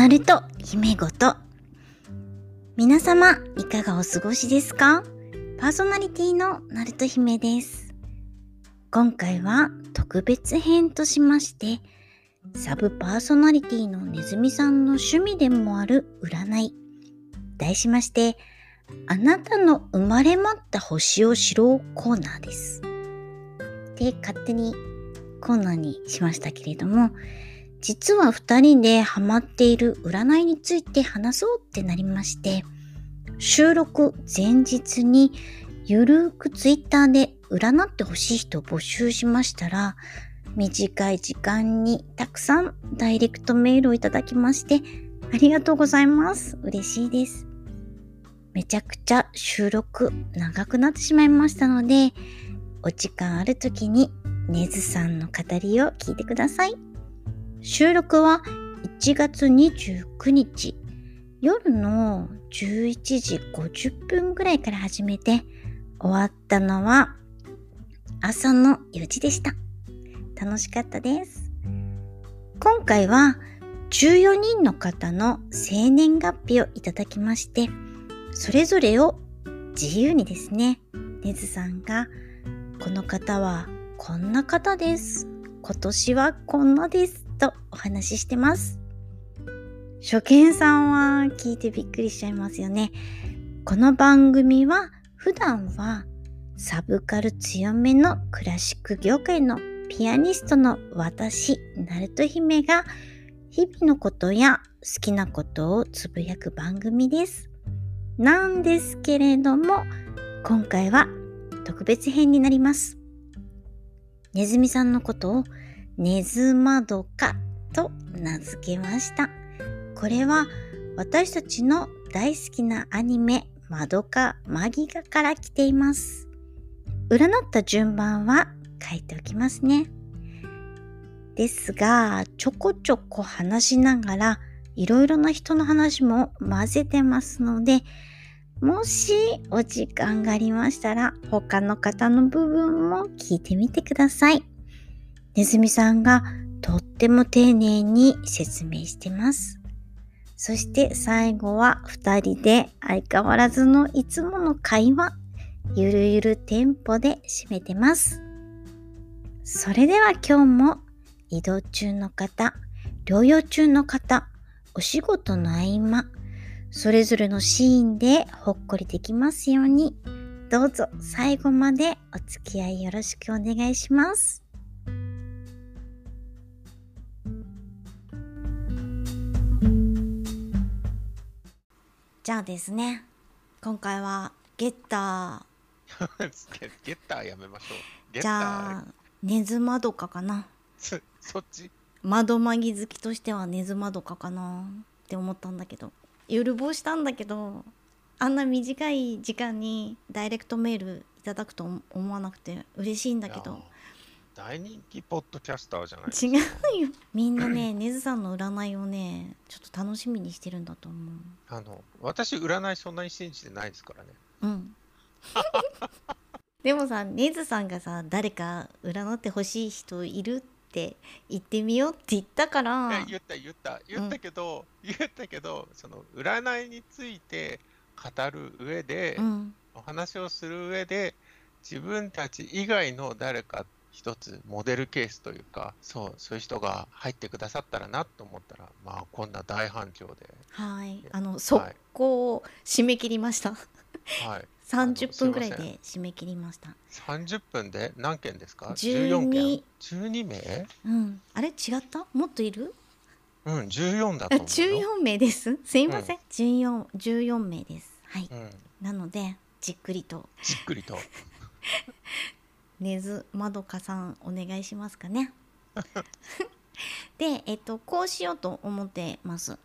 ナルト姫ごと。皆様、いかがお過ごしですか？パーソナリティのナルト姫です。今回は特別編としまして、サブパーソナリティのネズミさんの趣味でもある占い。題しまして、あなたの生まれ持った星を知ろうコーナーです。で、勝手にコーナーにしましたけれども、実は二人でハマっている占いについて話そうってなりまして、収録前日にゆるーくツイッターで占ってほしい人を募集しましたら、短い時間にたくさんダイレクトメールをいただきまして、ありがとうございます。嬉しいです。めちゃくちゃ収録長くなってしまいましたので、お時間ある時にネズさんの語りを聞いてください。収録は1月29日夜の11時50分ぐらいから始めて終わったのは朝の4時でした。楽しかったです。今回は14人の方の生年月日をいただきまして、それぞれを自由にですね、ネズさんがこの方はこんな方です。今年はこんなです。とお話ししてます。初見さんは聞いてびっくりしちゃいますよね。この番組は普段はサブカル強めのクラシック業界のピアニストの私、ナルト姫が日々のことや好きなことをつぶやく番組です。なんですけれども、今回は特別編になります。ネズミさんのことをネズマドカと名付けました。これは私たちの大好きなアニメマドカマギガから来ています。占った順番は書いておきますね。ですが、ちょこちょこ話しながらいろいろな人の話も混ぜてますので、もしお時間がありましたら他の方の部分も聞いてみてください。ネズミさんがとっても丁寧に説明してます。そして最後は二人で相変わらずのいつもの会話、ゆるゆるテンポで締めてます。それでは今日も移動中の方、療養中の方、お仕事の合間、それぞれのシーンでほっこりできますように、どうぞ最後までお付き合いよろしくお願いします。じゃあですね、今回はゲッタゲ ゲッターやめましょう。ー、じゃあ、ネズマドカかな。ー、そそっち？窓マギ好きとしてはネズマドカかなって思ったんだけど。夜坊したんだけどあんな短い時間にダイレクトメールいただくと思わなくて嬉しいんだけど大人気ポッドキャスターじゃないです違か。うよ。みんなね ネズさんの占いをねちょっと楽しみにしてるんだと思う。あの私占いそんなに信じてないですからね。うん。でもさネズさんがさ誰か占ってほしい人いるって言ってみようって言ったから。え言った言った。言ったけど、言ったけどその占いについて語る上で、うん。お話をする上で自分たち以外の誰か一つモデルケースというかそうそういう人が入ってくださったらなと思ったらまあこんな大反響で、はい。あの速攻締め切りました。はい、30分ぐらいで締め切りました。30分で何件ですか？12 14件？12名？うん。あれ？違った？もっといる？うん14だあと思うよ、14名です？すいません、14 14名です。はい、うん、なのでじっくりと。じっくりと 根津まどかさんお願いしますかね。でえっとこうしようと思ってます。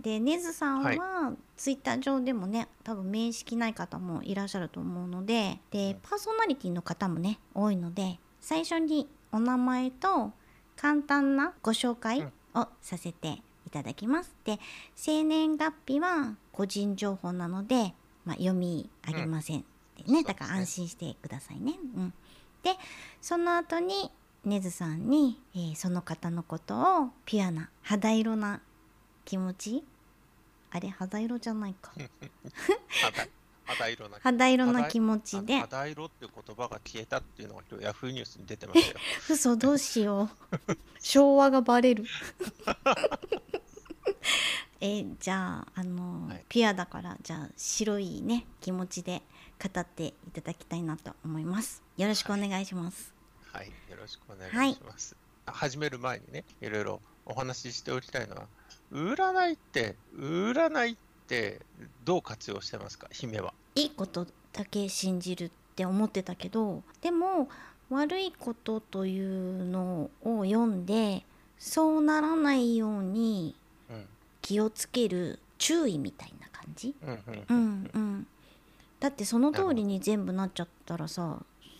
で根津さんは、ツイッター上でもね多分面識ない方もいらっしゃると思うのででパーソナリティの方もね多いので最初にお名前と簡単なご紹介をさせていただきます。で生年月日は個人情報なので、まあ、読みありません。でね、だから安心してくださいね。うん、でその後にねずさんに、えーその方のことをピュアな肌色な気持ち？あれ？肌色じゃないか。肌肌色な肌色な気持ちで。肌色っていう言葉が消えたっていうのが今日ヤフーニュースに出てましたよ。嘘どうしよう。昭和がバレる。えじゃああの、はい。ピュアだからじゃあ白いね気持ちで語っていただきたいなと思います。よろしくお願いします。はい、よろしくお願いします。始める前にね、いろいろお話ししておきたいのは、占いって、占いってどう活用してますか、姫は。いいことだけ信じるって思ってたけどでも悪いことというのを読んでそうならないようにうん、気をつける注意みたいな感じ？うん、うんうんだってその通りに全部なっちゃったらさ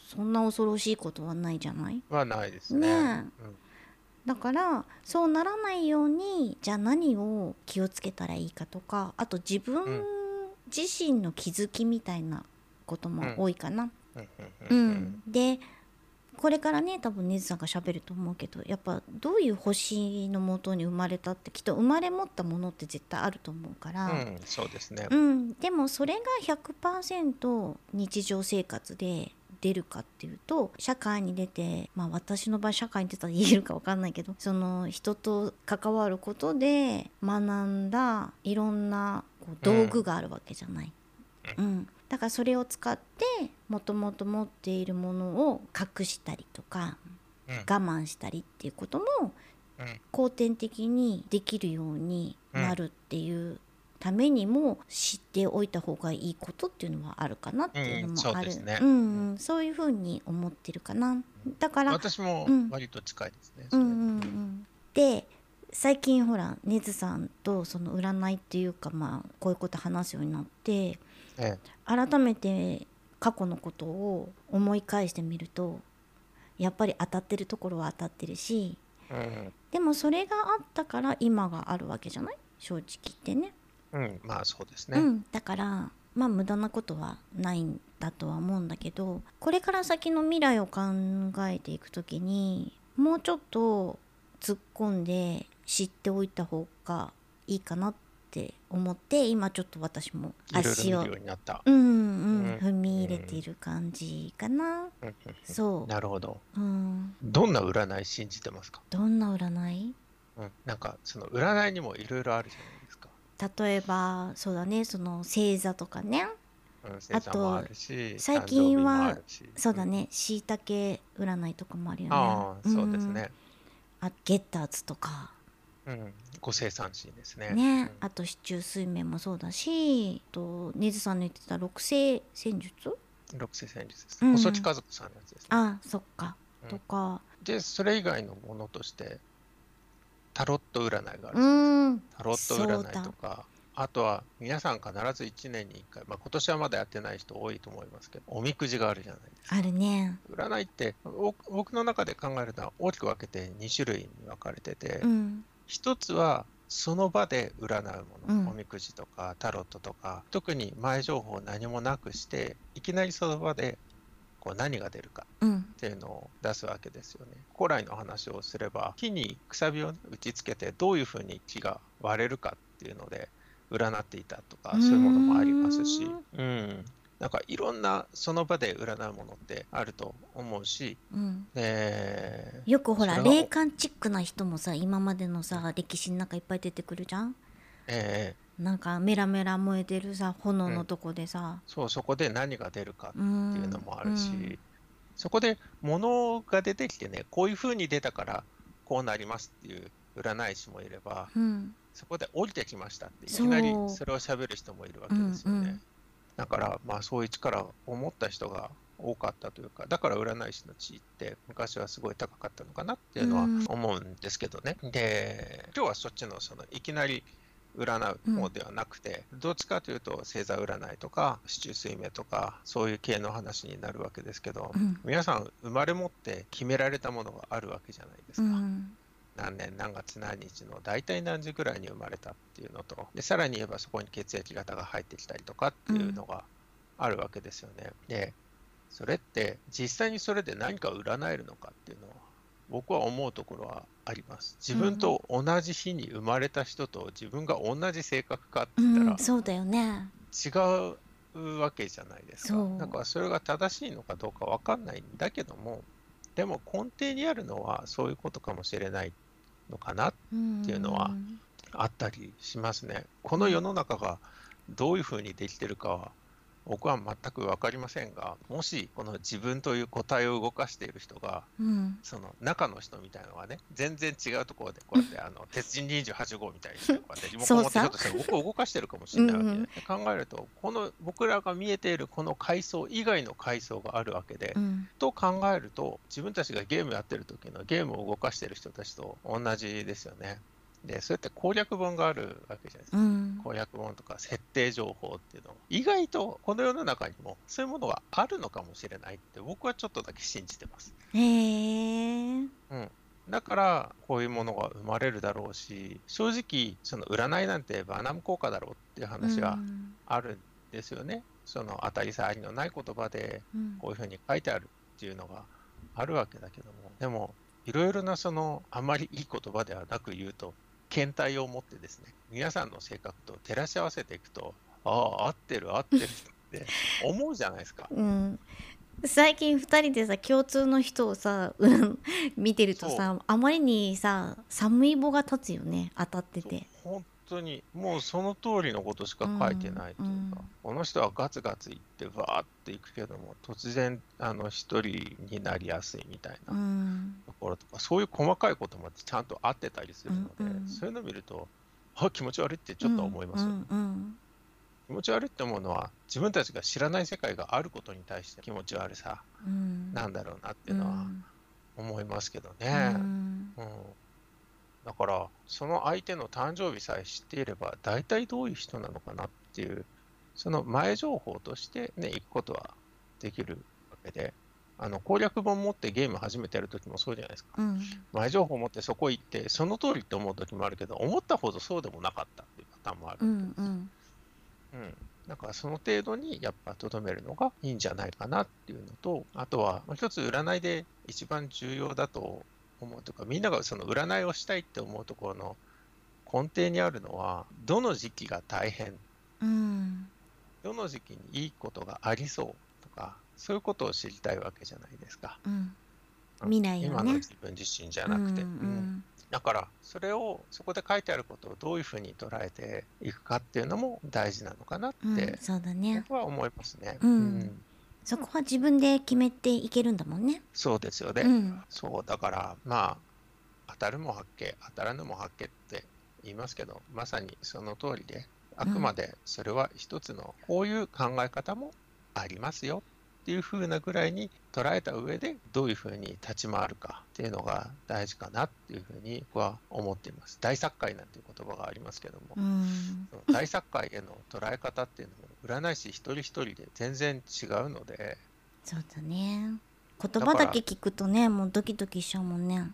そんな恐ろしいことはないじゃない？はないですね。ねだからそうならないようにじゃあ何を気をつけたらいいかとかあと自分うん。自身の気づきみたいなことも多いかな。うん、ううん、ん。でこれからね多分ねずさんがしゃべると思うけどやっぱどういう星のもとに生まれたってきっと生まれ持ったものって絶対あると思うから。うん、そうですね。うん、でもそれが100%日常生活で出るかっていうと社会に出てまあ私の場合社会に出たら言えるか分かんないけどその人と関わることで学んだいろんなこう道具があるわけじゃない。うん、だからそれを使ってもともと持っているものを隠したりとかうん、我慢したりっていうこともうん、後天的にできるようになるっていうためにも知っておいた方がいいことっていうのはあるかなっていうのもある、うんそうんうん。そういうふうに思ってるかな。だから私もうん。割と近いですね。うんうんうん。で最近ほらねずさんとその占いっていうかまあこういうこと話すようになってえ改めて過去のことを思い返してみるとやっぱり当たってるところは当たってるしえ、でもそれがあったから今があるわけじゃない？正直言ってね。うん、うん、まあそうですね。うん、だからまあ無駄なことはないんだとは思うんだけどこれから先の未来を考えていく時にもうちょっと突っ込んで知っておいた方がいいかなって思って今ちょっと私も足をうんうんうん。踏み入れている感じかな、うん。うんそなるほど。う、うん、どんな占い信じてますか？どんな占い？うん、なんかその占いにもいろいろあるじゃないですか。例えばそうだねその星座とかね。うん、あるし、最近はそうだ。ねしいたけ占いとかもあるよね。ああ、そうですね。あゲッターズとかうん、ご生産心ですね。ね、うん。あと四柱推命もそうだしあとねずさんの言ってた六星戦術？六星戦術です。うん。細木家族さんのやつですね。あそっか、うん。とか。で、それ以外のものとして、タロット占いがあるうん。タロット占いとか、あとは皆さん必ず1年に1回、まあ、今年はまだやってない人多いと思いますけど、おみくじがあるじゃないですか。あるね。占いって、お僕の中で考えるのは大きく分けて2種類に分かれてて、うん一つはその場で占うもの、うん。おみくじとかタロットとか特に前情報を何もなくしていきなりその場でこう何が出るかうん。っていうのを出すわけですよね。古来の話をすれば木にくさびをね打ちつけてどういうふうに木が割れるかっていうので占っていたとかそういうものもありますし。うんなんかいろんなその場で占うものってあると思うし、うん。えーよくほら霊感チックな人もさ今までのさ歴史の中いっぱい出てくるじゃん？えーなんかメラメラ燃えてるさ炎のとこでさ、そうそこで何が出るかうん、っていうのもあるし、うん。そこで物が出てきてねこういう風に出たからこうなりますっていう占い師もいればうん。そこで降りてきましたっていきなりそれを喋る人もいるわけですよね、うんうんだからまあそういう力を持った人が多かったというかだから占い師の地位って昔はすごい高かったのかなっていうのはうん。思うんですけどね、で今日はそっちのそのいきなり占う方ではなくて、どっちかというと星座占いとか四柱推命とかそういう系の話になるわけですけど、うん。皆さん生まれ持って決められたものがあるわけじゃないですか、うん何年何月何日の大体何時ぐらいに生まれたっていうのとでさらに言えばそこに血液型が入ってきたりとかっていうのがあるわけですよね、でそれって実際にそれで何か占えるのかっていうのは僕は思うところはあります。自分と同じ日に生まれた人と自分が同じ性格かって言ったらうん、そうだよね。違うわけじゃないですか。だからそれが正しいのかどうかわかんないんだけども、でも根底にあるのはそういうことかもしれないのかな？っていうのはあったりしますね。この世の中がどういうふうにできてるかは僕は全く分かりませんが、もしこの自分という個体を動かしている人が、うん、その中の人みたいなのがね、全然違うところでこうやってあの鉄人28号みたいにしてこうやってリモコン持ってひょっとしたら僕を動かしてるかもしれないわけで、うんうん考えると、この僕らが見えているこの階層以外の階層があるわけで、うん、と考えると、自分たちがゲームやってる時のゲームを動かしてる人たちと同じですよね。で、そうやって攻略本があるわけじゃないですか。うん、攻略本とか設定情報っていうの意外とこの世の中にもそういうものがあるのかもしれないって僕はちょっとだけ信じてます。へえ、だからこういうものが生まれるだろうし正直その占いなんてバーナム効果だろうっていう話はうんあるんですよね。その当たり障りのない言葉でうんこういうふうに書いてあるっていうのがあるわけだけどもでもいろいろなそのあまりいい言葉ではなく言うと検体を持ってですね皆さんの性格と照らし合わせていくとああ合ってる合ってるって思うじゃないですか。うん、最近2人でさ共通の人をさ、うん、見てるとさあまりにさ寒い棒が立つよね当たってて。本当にもうその通りのことしか書いてないというか、うんうん。この人はガツガツいってバーっていくけども突然あの一人になりやすいみたいなうん。ところとか、そういう細かいことまでちゃんと合ってたりするので、うんうんそういうのを見るとあ気持ち悪いってちょっと思いますよ、うんうん気持ち悪いって思うのは自分たちが知らない世界があることに対して気持ち悪さうん。なんだろうなっていうのは思いますけどうね。ん。うんだからその相手の誕生日さえ知っていれば大体どういう人なのかなっていうその前情報としてね行くことはできるわけであの攻略本持ってゲーム始めてやるときもそうじゃないですか。うん。前情報持ってそこ行ってその通りって思うときもあるけど思ったほどそうでもなかったっていうパターンもある、うんうん。うん、だからその程度にやっぱとどめるのがいいんじゃないかなっていうのとあとはもう一つ占いで一番重要だと思うとかみんながその占いをしたいって思うところの根底にあるのはどの時期が大変うん。どの時期にいいことがありそうとかそういうことを知りたいわけじゃないですか。うん。うん未来をね。今の自分自身じゃなくて。うんうんだからそれをそこで書いてあることをどういうふうに捉えていくかっていうのも大事なのかなっうんてうんそうだね。僕は思いますね。うんそこは自分で決めていけるんだもんね。そうですよね。うん。そうだからまあ当たるも八卦当たらぬも八卦って言いますけどまさにその通りであくまでそれは一つのこういう考え方もありますよっていう風なぐらいに捉えた上でどういう風に立ち回るかっていうのが大事かなっていう風に僕は思っています。大作界なんていう言葉がありますけども、うん。大作界への捉え方っていうのも占い師一人一人で全然違うので。そうだね。言葉だけ聞くとねもうドキドキしちゃうもんね。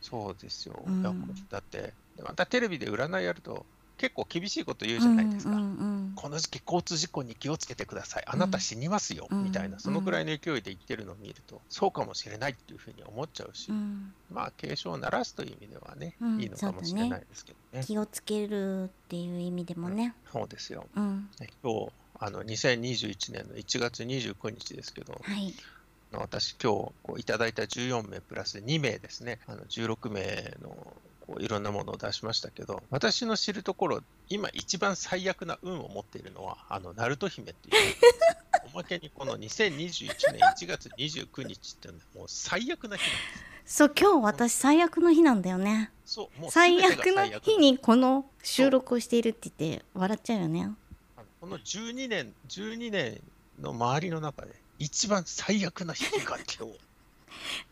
そうですよ。うん。だって、またテレビで占いやると結構厳しいこと言うじゃないですか。うんうんこの時期交通事故に気をつけてください。あなた死にますよ、うん。みたいな、そのくらいの勢いで言ってるのを見ると、そうかもしれないっていうふうに思っちゃうし、うん。まあ警鐘を鳴らすという意味ではね、うん。いいのかもしれないですけどね。気をつけるっていう意味でもね。そうですよ。うん。ね今日、あの2021年の1月29日ですけど、はい。私今日こういただいた14名プラス2名ですね、あの16名のこういろんなものを出しましたけど、私の知るところ、今一番最悪な運を持っているのは、あの、ナルト姫っていう。おまけにこの2021年1月29日っていうのはもう最悪な日なんです。そう今日私最悪の日なんだよねそう、もう最悪の日にこの収録をしているって言って笑っちゃうよねこの12年、12年の周りの中で一番最悪な日が今日。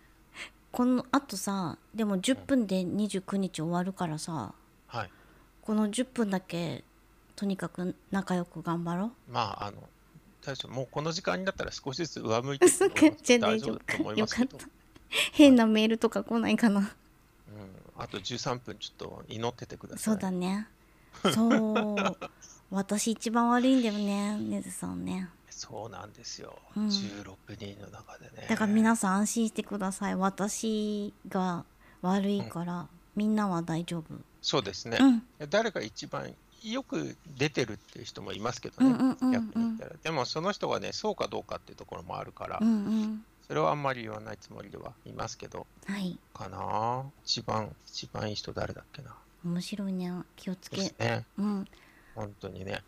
このあとさでも10分で29日終わるからさはい。この10分だけとにかく仲良く頑張ろう。まあ、あの、大丈夫、もうこの時間になったら少しずつ上向いて 大丈夫と思いますけど。よかっ、変なメールとか来ないかな。うん、あと13分ちょっと祈っててください。そうだね。そう。私一番悪いんだよねねずさんねそうなんですよ、うん。16人の中でね。だから皆さん安心してください。私が悪いから、みんなは大丈夫。そうですね、うん。誰が一番よく出てるっていう人もいますけどね、うんうんうんうん。逆に言ったら。でもその人がねそうかどうかっていうところもあるから、うんうん。それはあんまり言わないつもりではいますけどはい。かな？一番一番いい人誰だっけな？面白いね。気をつけ。ね。うん。本当にね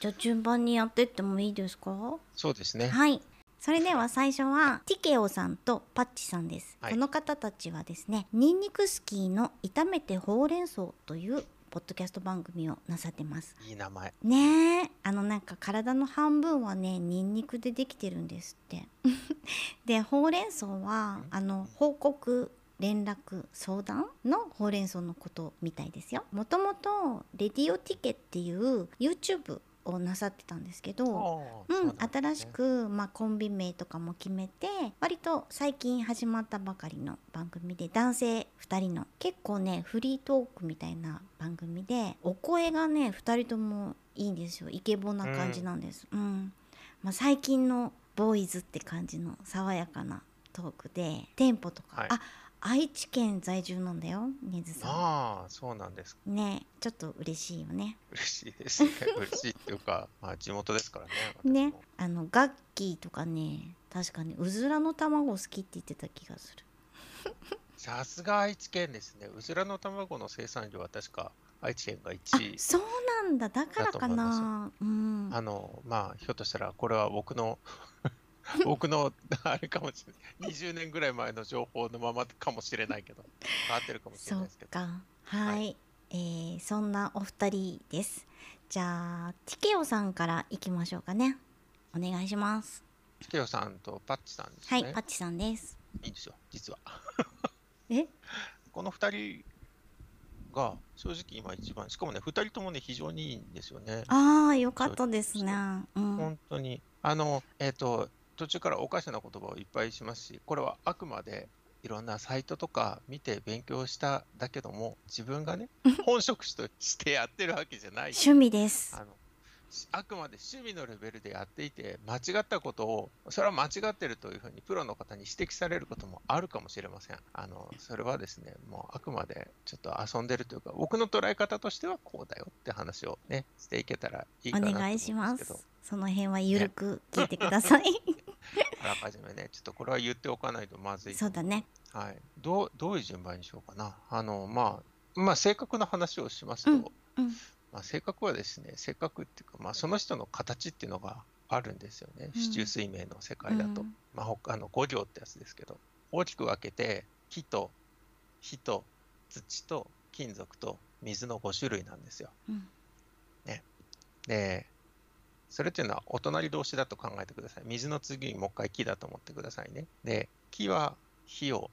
じゃあ順番にやってってもいいですか？そうですねはい。それでは最初はティケオさんとパッチさんです。はいこの方たちはですね、ニンニクスキーの炒めてほうれん草というポッドキャスト番組をなさってます。いい名前ねえ、あのなんか体の半分はね、ニンニクでできてるんですって。で、ほうれん草はあの報告連絡相談のほうれん草のことみたいですよ。もともとレディオティケっていう YouTube をなさってたんですけど、うん、新しく、まあ、コンビ名とかも決めて割と最近始まったばかりの番組で男性2人の結構ねフリートークみたいな番組でお声がね2人ともいいんですよ。イケボな感じなんです、うん。まあ、最近のボーイズって感じの爽やかなトークでテンポとか、はい。あ愛知県在住なんだよねずさん。ああそうなんですねちょっと嬉しいよね。嬉しいですね。嬉しいっていうか、まあ、地元ですからねねあのガッキーとかね確かにうずらの卵好きって言ってた気がする。さすが愛知県ですね。うずらの卵の生産量は確か愛知県があ1位そうなんだ。だからかな。うん。あのまあひょっとしたらこれは僕の 僕のあれかもしれない。20年ぐらい前の情報のままかもしれないけど。変わってるかもしれないですけど。か。はい、はい。えーそんなお二人です。じゃあティケオさんからいきましょうかね。お願いします。ケオさんとパッチさんですはい、ね、パッチさんです。いいんですよ。実は。え？この2人が正直今一番しかもね2人ともね非常にいいんですよね。ああよかったですね。うん。本当に。あのえっ、と途中からおかしな言葉をいっぱいしますしこれはあくまでいろんなサイトとか見て勉強しただけども自分がね本職種としてやってるわけじゃない。趣味です。あのしあくまで趣味のレベルでやっていて間違ったことをそれは間違ってるというふうにプロの方に指摘されることもあるかもしれません。あのそれはですねもうあくまでちょっと遊んでるというか僕の捉え方としてはこうだよって話をねしていけたらいいかおなと思うん願いしまです。けどすその辺はゆるく聞いてください、あらかじめね。ちょっとこれは言っておかないとまずいと。そうだね。はい、どうどういう順番にしようかな。あのまあ、まあ、性格の話をしますと、うんうん。まあ、性格はですね、性格っていうか、まあ、その人の形っていうのがあるんですよね、うん。四柱推命の世界だと。うん。まあ、他の五行ってやつですけど、大きく分けて、木と火と土と金属と水の5種類なんですよ。うん。で、それっていうのはお隣同士だと考えてください。水の次にもう一回木だと思ってくださいね。で、木は火を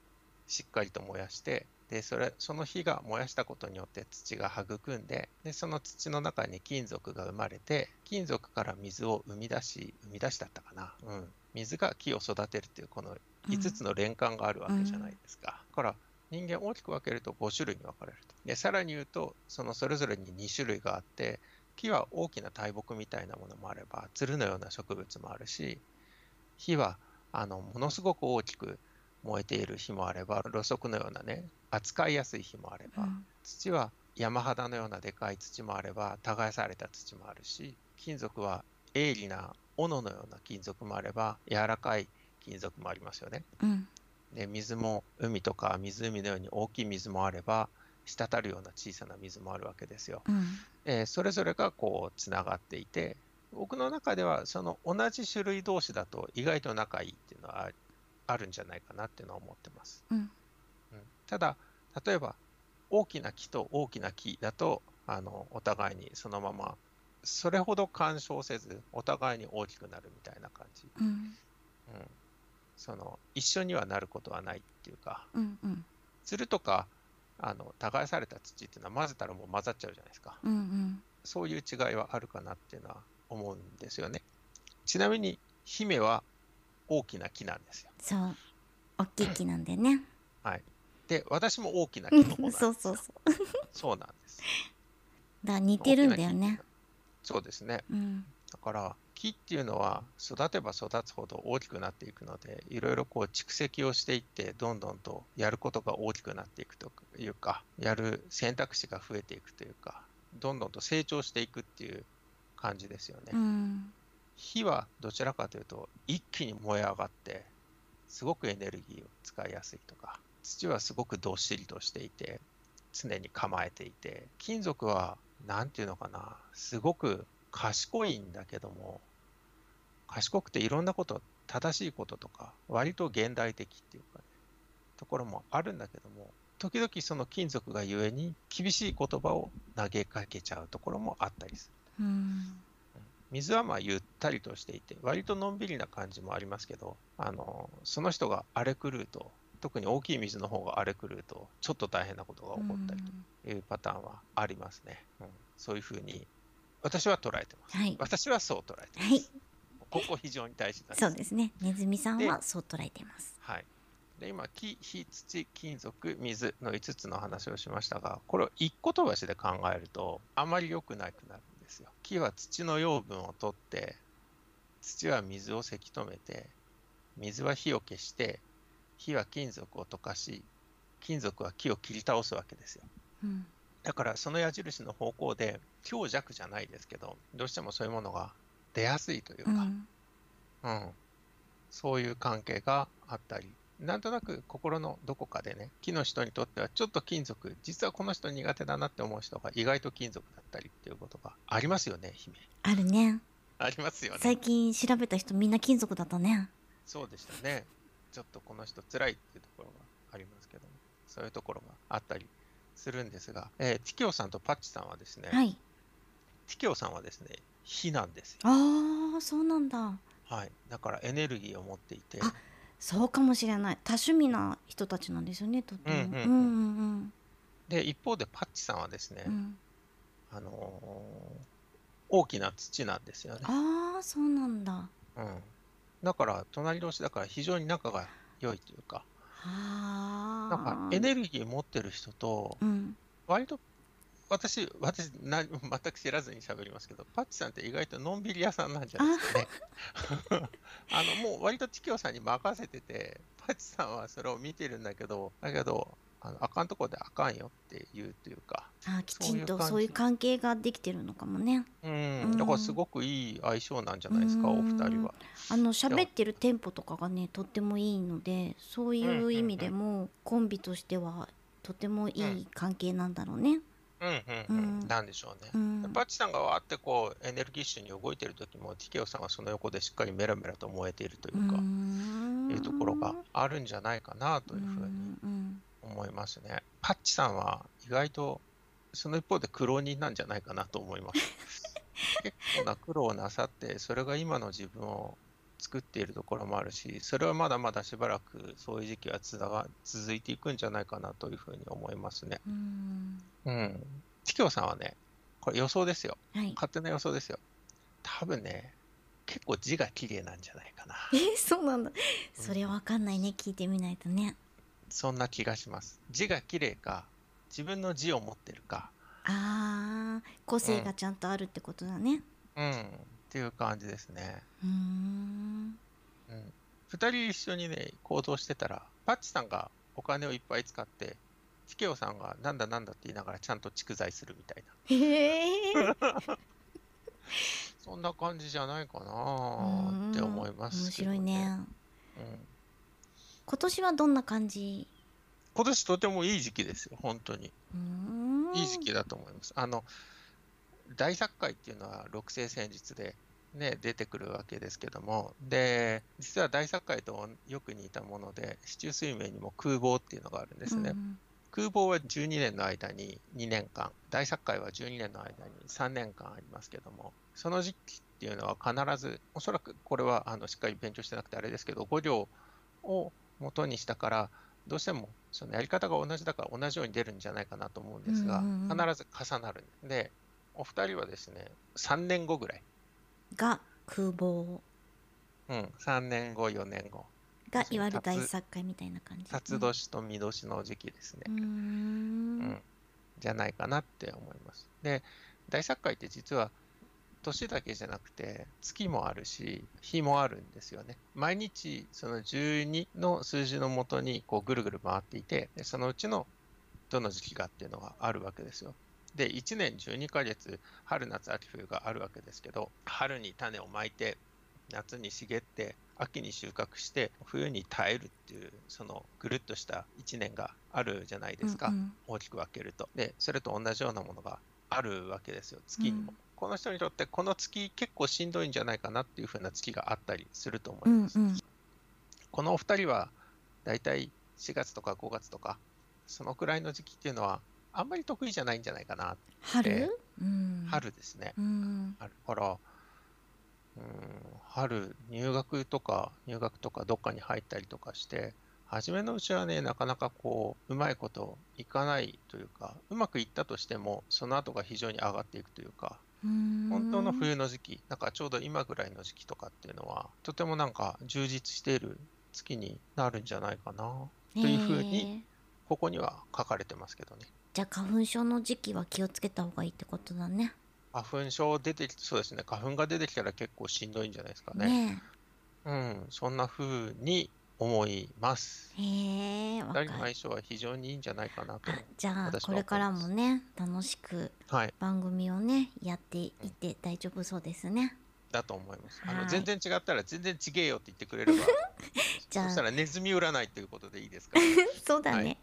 しっかりと燃やして、で、それ、その火が燃やしたことによって土が育んで、で、その土の中に金属が生まれて、金属から水を生み出し、生み出しだったかな。うん。水が木を育てるっていうこの5つの連関があるわけじゃないですか。だから人間大きく分けると5種類に分かれると。で、さらに言うと、そのそれぞれに2種類があって、木は大きな大木みたいなものもあれば、つるのような植物もあるし、火はあのものすごく大きく燃えている火もあれば、ろうそくのようなね、扱いやすい火もあれば、うん土は山肌のようなでかい土もあれば、耕された土もあるし、金属は鋭利な斧のような金属もあれば、柔らかい金属もありますよね。うんで水も海とか湖のように大きい水もあれば、滴るような小さな水もあるわけですよ。うん。えーそれぞれがこうつながっていて僕の中ではその同じ種類同士だと意外と仲いいっていうのはああるんじゃないかなっていうのは思ってます、うん。うん。ただ例えば大きな木と大きな木だとあのお互いにそのままそれほど干渉せずお互いに大きくなるみたいな感じ、うん。うん、その一緒にはなることはないっていうか。うんうん。つるとかあの耕された土っていうのは混ぜたらもう混ざっちゃうじゃないですか。うんうん。そういう違いはあるかなっていうのは思うんですよね。ちなみに姫は大きな木なんですよ。そう。大きい木なんでね。で、私も大きな木の方なんです そようそうそう。そうなんです。だ似てるんだよね。そうですね。うん。だから木っていうのは育てば育つほど大きくなっていくのでいろいろこう蓄積をしていってどんどんとやることが大きくなっていくというかやる選択肢が増えていくというかどんどんと成長していくっていう感じですよね。うん火はどちらかというと一気に燃え上がってすごくエネルギーを使いやすいとか土はすごくどっしりとしていて常に構えていて金属は何て言うのかなすごく賢いんだけども賢くていろんなこと正しいこととか割と現代的っていうかねところもあるんだけども時々その金属がゆえに厳しい言葉を投げかけちゃうところもあったりする。うん。水はまあゆったりとしていて割とのんびりな感じもありますけどあのその人が荒れ狂うと特に大きい水の方が荒れ狂うとちょっと大変なことが起こったりというパターンはありますね、うん、そういうふうに私は捉えてます、はい。私はそう捉えてます、はいここ非常に大事なんです。そうですね。ネズミさんはそう捉えています。はい。で今木火土金属水の5つの話をしましたがこれを一個飛ばしで考えるとあまり良くなくなるんですよ。木は土の養分を取って土は水をせき止めて水は火を消して火は金属を溶かし金属は木を切り倒すわけですよ。うん。だからその矢印の方向で強弱じゃないですけどどうしてもそういうものが出やすいというか、うん。うん、そういう関係があったり、なんとなく心のどこかでね、木の人にとってはちょっと金属、実はこの人苦手だなって思う人が意外と金属だったりっていうことがありますよね、姫。あるね。ありますよね。最近調べた人みんな金属だったね。そうでしたね。ちょっとこの人辛いっていうところがありますけども、そういうところがあったりするんですが、えーティキオさんとパッチさんはですね、はい。ティキオさんはですね、火なんですよ。ああそうなんだ。はい。だからエネルギーを持っていて、あそうかもしれない。多趣味な人たちなんですよねとっても。うんうんうん。うんうんで、一方でパッチさんはですね、うん。うんあのー大きな土なんですよね。ああそうなんだ。うん。だから、隣同士だから非常に仲が良いというか、あなんかエネルギー持ってる人と、うん。割と、私、私な、全く知らずに喋りますけど、パッチさんって意外とのんびり屋さんなんじゃないですかね。あの、もう割とチキオさんに任せてて、パッチさんはそれを見てるんだけど、だけど、あのあかんとこであかんよって言うというか、あーきちんとそういう感じそういう関係ができてるのかもねうん、だからすごくいい相性なんじゃないですか、お二人は。あの喋ってるテンポとかがねとってもいいのでそういう意味でもコンビとしてはとてもいい関係なんだろうね。うんうんううんん、なんでしょうね。うん、パッチさんがわーってこうエネルギッシュに動いてる時も、ティケオさんはその横でしっかりメラメラと燃えているというか、んいうところがあるんじゃないかなというふうにうん思いますね。パッチさんは意外とその一方で苦労人なんじゃないかなと思います。結構な苦労をなさって、それが今の自分を作っているところもあるし、それはまだまだしばらくそういう時期はつなが続いていくんじゃないかなというふうに思いますね。うんうん。さんはね、これ予想ですよ。はい。勝手な予想ですよ。多分ね、結構字が綺麗なんじゃないかな。えそうなんだ。それわかんないね聞いてみないとね。そんな気がします。字が綺麗か、自分の字を持ってるか、ああ個性がちゃんとあるってことだね。うん、っていう感じですね。うーん。うん。二人一緒にね、行動してたら、パッチさんがお金をいっぱい使って、チケオさんがなんだなんだって言いながらちゃんと蓄財するみたいな。へえ。そんな感じじゃないかなって思います面けど白いね。うん。今年はどんな感じ？今年とてもいい時期ですよ、本当に。うーんいい時期だと思います。あの、大作界っていうのは六星戦術で、ね、出てくるわけですけども、で、実は大作界とよく似たもので、市中水面にも空母っていうのがあるんですね。うん空母は12年の間に2年間、大作界は12年の間に3年間ありますけども、その時期っていうのは必ず、おそらくこれはあのしっかり勉強してなくてあれですけど、5両を元にしたから、どうしてもそのやり方が同じだから同じように出るんじゃないかなと思うんですが、必ず重なる。で、お二人はですね、3年後ぐらい、が空母うん、3年後、4年後、がいわゆる大作会みたいな感じ。辰年と巳年の時期ですね。うーん。うんじゃないかなって思います。で、大作会って実は年だけじゃなくて月もあるし日もあるんですよね。毎日その12の数字のもとにこうぐるぐる回っていてでそのうちのどの時期かっていうのがあるわけですよ。で1年12ヶ月春夏秋冬があるわけですけど春に種をまいて夏に茂って秋に収穫して冬に耐えるっていうそのぐるっとした1年があるじゃないですか、うんうん。大きく分けると。でそれと同じようなものがあるわけですよ月にも、うん。この人にとってこの月結構しんどいんじゃないかなっていう風な月があったりすると思います、うんうん。このお二人はだいたい4月とか5月とかそのくらいの時期っていうのはあんまり得意じゃないんじゃないかな、春、うん、春ですね。うん。から、うん、春、入学とか、入学とかどっかに入ったりとかして、初めのうちはね、なかなかこう、うまいこといかないというか、うまくいったとしても、その後が非常に上がっていくというか、うん。本当の冬の時期、なんかちょうど今ぐらいの時期とかっていうのは、とてもなんか充実している月になるんじゃないかな、というふうにここには書かれてますけどね。じゃあ花粉症の時期は気をつけた方がいいってことだね。花粉症出てきそうですね。花粉が出てきたら結構しんどいんじゃないですかね。ねうん、そんな風に思います。え。へえ、わかる二人の。相性は非常にいいんじゃないかなと。あじゃあこれからもね楽しくはい、番組をねやっていって大丈夫そうですね。だと思います。あのはい全然違ったら全然違えよって言ってくれれば、じゃあそしたらネズミ占いということでいいですか。そうだね。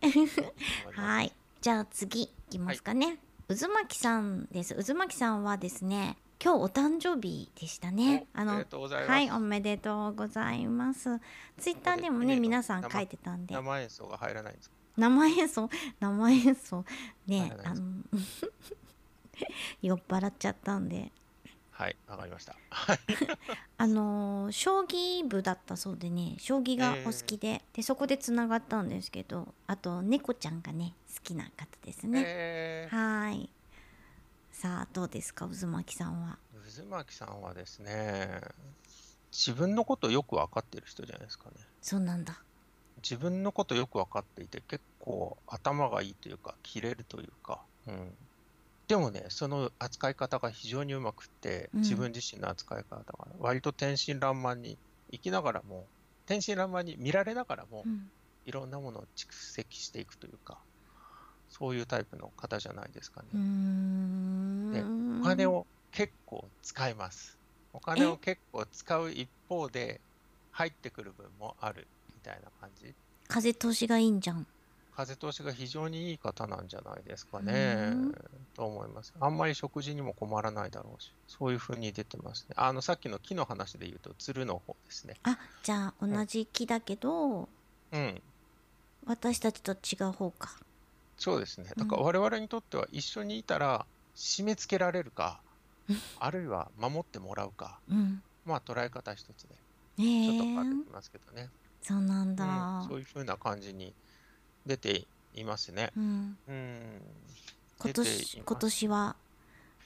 は はい。じゃあ次いきますかね。渦巻さんです。渦巻さんはですね、今日お誕生日でしたね。おありがとうございます。はい、おめでとうございます。ツイッターでもね、ね皆さん書いてたんで、生演奏が入らないんですか？生演奏、生演奏、ねあの、酔っ払っちゃったんで、はい、わかりました。はい、あのー将棋部だったそうでね将棋がお好きで,、でそこでつながったんですけどあと猫ちゃんがね好きな方ですね、えー。はーい。さあどうですか渦巻さんは？渦巻さんはですね、自分のことよく分かってる人じゃないですかね。そうなんだ。自分のことよく分かっていて結構頭がいいというか切れるというか、うん、でもねその扱い方が非常にうまくってうん自分自身の扱い方が割と天真爛漫に生きながらも天真爛漫に見られながらもうんいろんなものを蓄積していくというかそういうタイプの方じゃないですかねうー。んお金を結構使います。お金を結構使う一方で入ってくる分もあるみたいな感じ。風通しがいいんじゃん風通しが非常にいい方なんじゃないですかうねん。と思います。あんまり食事にも困らないだろうし、そういう風に出てますね。あの、さっきの木の話で言うと、鶴の方ですね。あじゃあ同じ木だけど、うん。私たちと違う方かそうですね。うんだから我々にとっては一緒にいたら締め付けられるかうん、あるいは守ってもらうか、うんまあ捉え方一つで、えちょっと変わーってきますけどね。そうなんうだん、そういう風な感じに出ていますね。うんうん。今年今年は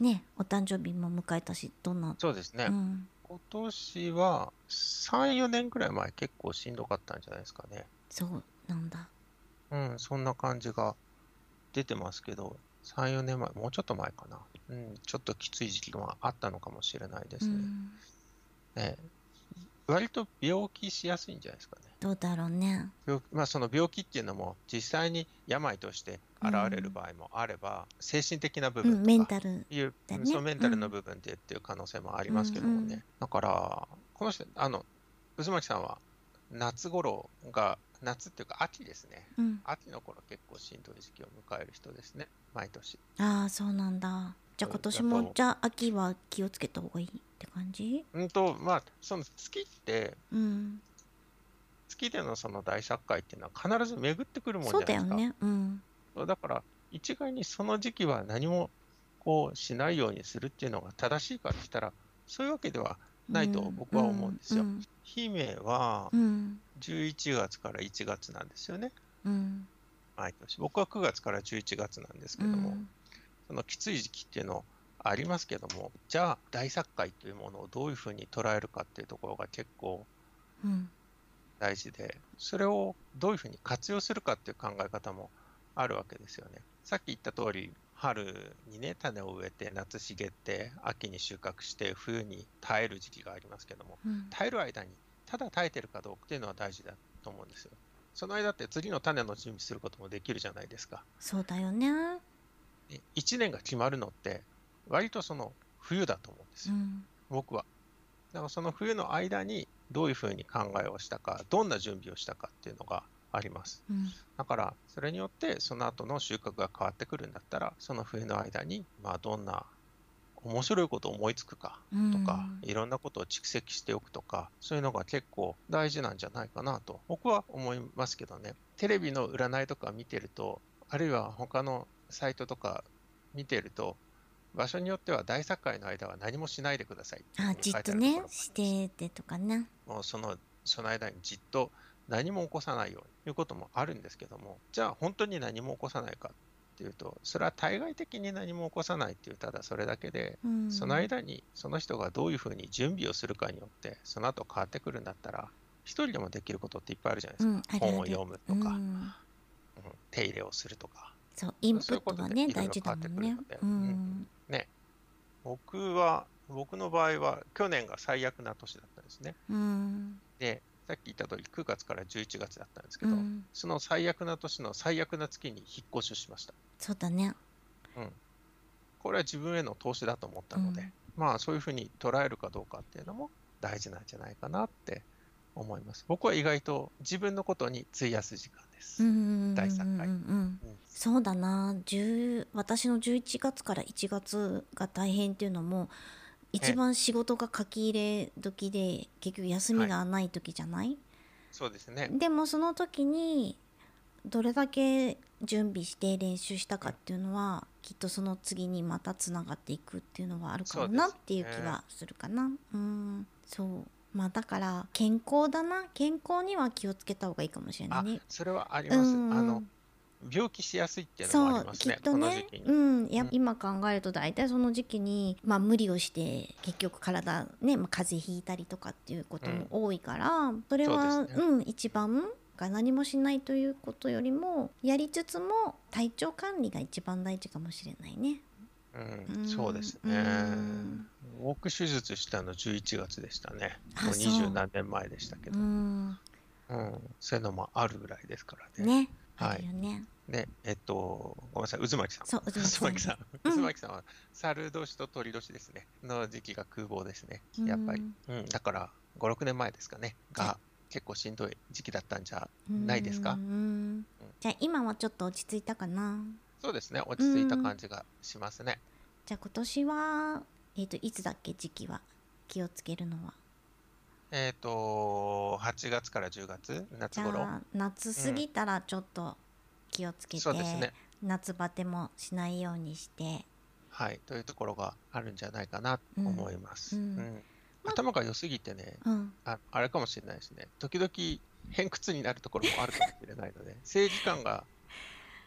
ねお誕生日も迎えたしどんな、そうですね。うん、今年は3、4年くらい前結構しんどかったんじゃないですかね。そうなんだうん、そんな感じが出てますけど、3、4年前、もうちょっと前かな。うん、ちょっときつい時期があったのかもしれないですね。うん、ね割と病気しやすいんじゃないですかね。どうだろうね。病まあ、その病気っていうのも実際に病として現れる場合もあれば、精神的な部うんメン分とかタルいう、だねそのメンタルうんの部分でっていう可能性もありますけどもね。うん。うんだから、この人、あの、渦巻さんは夏頃が、夏っていうか秋ですね。うん。秋の頃結構しんどい時期を迎える人ですね。毎年。ああそうなんだ。じゃあ今年もじゃあ秋は気をつけた方がいいって感じ？うんと、まあ、その月って、うん月でのその大作会っていうのは必ず巡ってくるもんじゃないですか。だよね。うん。だから、一概にその時期は何もこうしないようにするっていうのが正しいかって言ったら、そういうわけではないと僕は思うんですよ。うん。姫はうん。11月から1月なんですよね、うん毎年。僕は9月から11月なんですけうども、ん。そのきつい時期っていうのありますけども、じゃあ大作会というものをどういうふうに捉えるかっていうところが結構うん大事で、それをどういうふうに活用するかっていう考え方もあるわけですよね。さっき言った通り、春にね種を植えて夏茂って秋に収穫して冬に耐える時期がありますけどもうん。耐える間にただ耐えてるかどうかっていうのは大事だと思うんですよ。その間って次の種の準備することもできるじゃないですか。そうだよね。1年が決まるのって割とその冬だと思うんですよ、うん。僕は。だからその冬の間にどういうふうに考えをしたかどんな準備をしたかっていうのがあります。うん。だからそれによってその後の収穫が変わってくるんだったらその冬の間にまあどんな面白いことを思いつくかとか、いろんなことを蓄積しておくとかそういうのが結構大事なんじゃないかなと僕は思いますけどね。テレビの占いとか見てるとあるいは他のサイトとか見てると場所によっては大作会の間は何もしないでくださいあじっとねしててとかね。もうそのその間にじっと何も起こさないようにということもあるんですけどもじゃあ本当に何も起こさないかっていうとそれは対外的に何も起こさないっていうただそれだけでうんその間にその人がどういうふうに準備をするかによってその後変わってくるんだったら一人でもできることっていっぱいあるじゃないですか、うん本を読むとか、うんうん手入れをするとかそうインプットはね大事だもんね僕は僕の場合は去年が最悪な年だったんですね。うん。でさっき言った通り9月から11月だったんですけど、うん。その最悪な年の最悪な月に引っ越しをしました。そうだね。これは自分への投資だと思ったので、まあそういうふうに捉えるかどうかっていうのも大事なんじゃないかなって思います。僕は意外と自分のことに費やす時間です。うん大作会うんうんうんうんそうだな10私の11月から1月が大変っていうのも一番仕事が書き入れ時で結局休みがない時じゃない、そうですね。でもその時にどれだけ準備して練習したかっていうのはきっとその次にまたつながっていくっていうのはあるかもなっていう気はするかな。うんそうまあだから健康だな健康には気をつけた方がいいかもしれないあね。、それはあります。うんあの病気しやすいっていうのもありますね。きっとね。うん、やうん今考えると大体その時期に、まあ、無理をして結局体ね、まあ、風邪ひいたりとかっていうことも多いから、それはそうねうん、一番が何もしないということよりもやりつつも体調管理が一番大事かもしれないね。うん、うんそうですうねん。僕手術したの11月でしたね。もう二十何年前でしたけうど、うん、んそういうのもあるぐらいですからね。ねはいね。で、えっと、ごめんなさい、渦巻さん。そう渦巻さん渦巻さん。は、猿年と鳥年ですね。の時期が空房ですね。やっぱり。うん、だから、5、6年前ですかね。が、結構しんどい時期だったんじゃないですか？じゃあ今はちょっと落ち着いたかな。そうですね。落ち着いた感じがしますね。じゃあ今年は、えー、といつだっけ時期は？気をつけるのは。えっと、8月から10月、夏頃？あ夏過ぎたらちょっと気をつけて、そうですね。夏バテもしないようにしてはい。というところがあるんじゃないかなと思います。ううんん頭が良すぎてね、うんああれかもしれないですね。時々偏屈になるところもあるかもしれないので、正義感が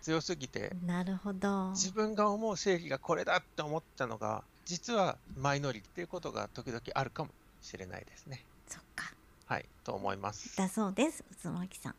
強すぎて、なるほど自分が思う正義がこれだって思ったのが、実はマイノリティっていうことが時々あるかもしれないですね。そっか。はい、と思います。だそうです渦巻さん。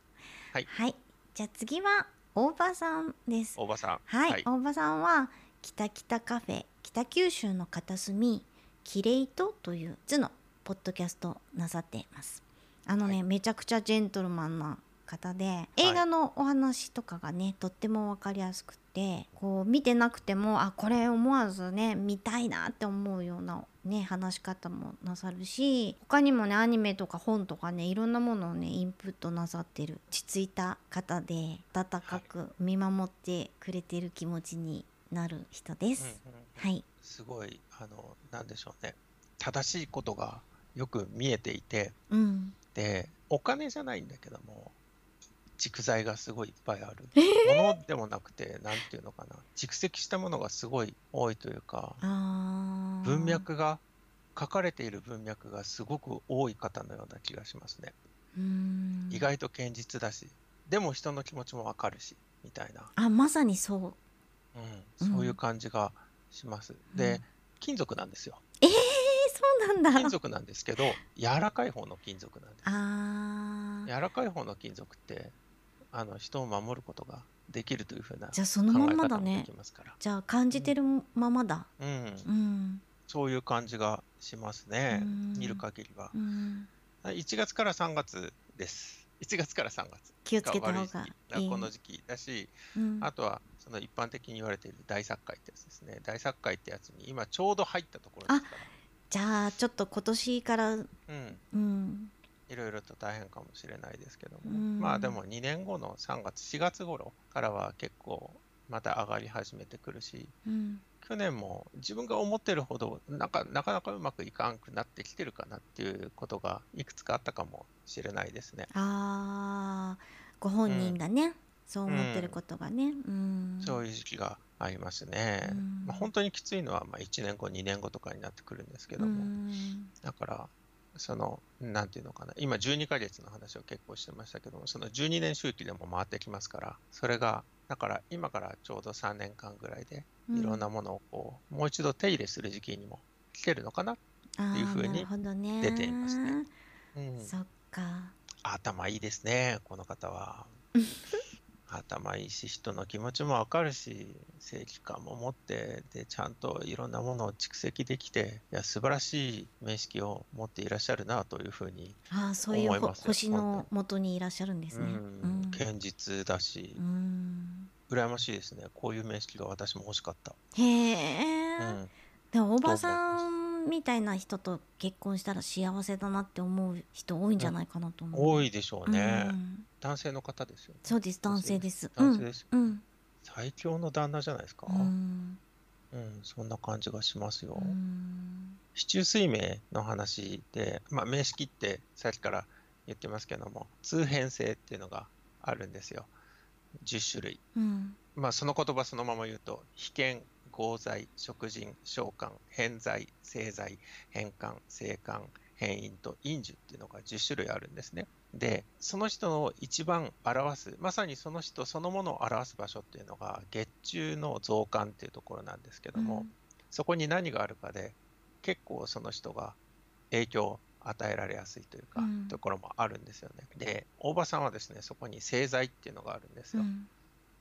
はい。じゃあ次は大場さんです。大場さん。はい、大場さんは北北カフェ北九州の片隅キレイトという図のポッドキャストをなさっています。あのね、はい。めちゃくちゃジェントルマンな方で映画のお話とかがねとっても分かりやすくてこう見てなくてもあこれ思わずね見たいなって思うようなね話し方もなさるし他にもねアニメとか本とかねいろんなものをねインプットなさってる落ち着いた方で温かく見守ってくれてる気持ちになる人です。うん。はい、すごい、あの、なんでしょうね。正しいことがよく見えていて、うん、で、お金じゃないんだけども、蓄財がすごいいっぱいある。ものでもなくて、なんていうのかな。蓄積したものがすごい多いというか、文脈が、書かれている文脈がすごく多い方のような気がしますね。うん意外と堅実だし、でも人の気持ちもわかるし、みたいな、あまさにそううん、そういう感じがします。で、金属なんですよ。えー、そうなんだ金属なんですけど、柔らかい方の金属なんです。柔らかい方の金属って、あの人を守ることができるというふうなじゃあそのまんまだね。きますから、じゃあ感じてるままだ。うん。うん。そういう感じがしますね、うん。見る限りは。う。ん。1月から3月です。1月から3月気をつけた方が悪いいい。この時期だし、うん。あとはその一般的に言われている大作会ってやつですね。大作会ってやつに今ちょうど入ったところですかじゃあちょっと今年からら、うん、うんいろいろと大変かもしれないですけども、うん。まあでも2年後の3月、4月頃からは結構また上がり始めてくるし、うん。去年も自分が思ってるほどなかなかなかうまくいかんくなってきてるかなっていうことがいくつかあったかもしれないですね。あー。ご本人がね、そう思ってることがね。うん。そういう時期がありますね。うん。まあ、本当にきついのはまあ1年後、2年後とかになってくるんですけどうも、ん。だから、その、なんていうのかな、今12ヶ月の話を結構してましたけども、その12年周期でも回ってきますから、それが、だから今からちょうど3年間ぐらいで、うん。いろんなものをこう、もう一度手入れする時期にも来てるのかな？あーいう風になるほどね。出ていますね。うん、そっか。頭いいですね、この方は。頭いいし、人の気持ちもわかるし、正義感も持って、で、ちゃんといろんなものを蓄積できて、いや、素晴らしい面識を持っていらっしゃるなというふうに、あーそういういますよ星の元にいらっしゃるん。ですねうん、堅実だしう、ん。羨ましいですね。こういう面識が私も欲しかった。へえ、うん、でもおばさんみたいな人と結婚したら幸せだなって思う人多いんじゃないかなと思う、多いでしょうね。うん男性の方ですよね。そうです男性です。男性ですうん最強の旦那じゃないですか。うん。うんうん、そんな感じがしますよ。うん。市中水明の話で、まあ、名式ってさっきから言ってますけども通変性っていうのがあるんですよ。10種類。うん。まあその言葉そのまま言うと被験合罪食人召喚偏在正罪変換生還変因と因樹っていうのが10種類あるんですねでその人の一番表すまさにその人そのものを表す場所っていうのが月中の増刊っていうところなんですけども、そこに何があるかで結構その人が影響を与えられやすいというか、うん。ところもあるんですよね。で大場さんはですねそこに製剤っていうのがあるんですよ。うん。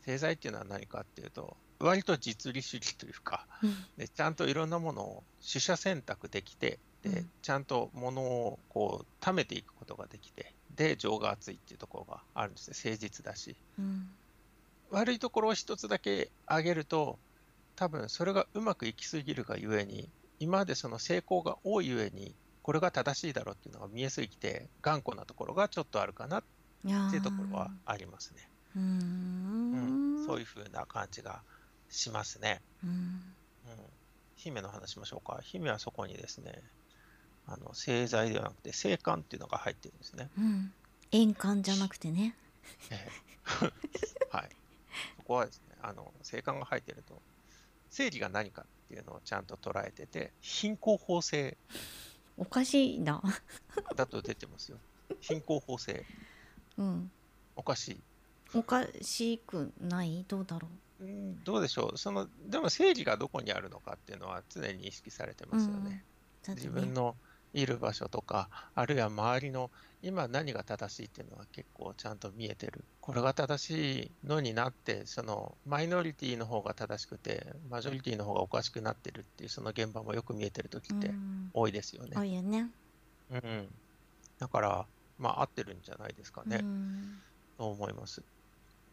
製剤っていうのは何かっていうと割と実利主義というかうん。でちゃんといろんなものを取捨選択できてで、うん。ちゃんとものをこう貯めていくことができてで情が厚いっていうところがあるんですね。誠実だし。うん。悪いところを一つだけ挙げると多分それがうまくいきすぎるがゆえに今までその成功が多いゆえにこれが正しいだろうっていうのが見えすぎて頑固なところがちょっとあるかなっていうところはありますね。うー。うん。んそういう風な感じがしますね。うん。うん、姫の話しましょうか。姫はそこにですね、あの製剤ではなくて性感っていうのが入ってるんですね。うん円環じゃなくてねええはい。そこはですね、あの性感が入ってると、生理が何かっていうのをちゃんと捉えてて、貧困法制おかしいなだと出てますよ。貧困法制。うんおかしい。おかしくない？どうだろう？んどうでしょう。その、でも生理がどこにあるのかっていうのは常に意識されてうますよね。うだってね自分のいる場所とか、あるいは周りの今何が正しいっていうのは結構ちゃんと見えてる。これが正しいのになって、そのマイノリティの方が正しくて、マジョリティの方がおかしくなってるっていうその現場もよく見えてる時ってうん多いですよ多ね。いよねうん。だから、まあ合ってるんじゃないですかね。うんと思います。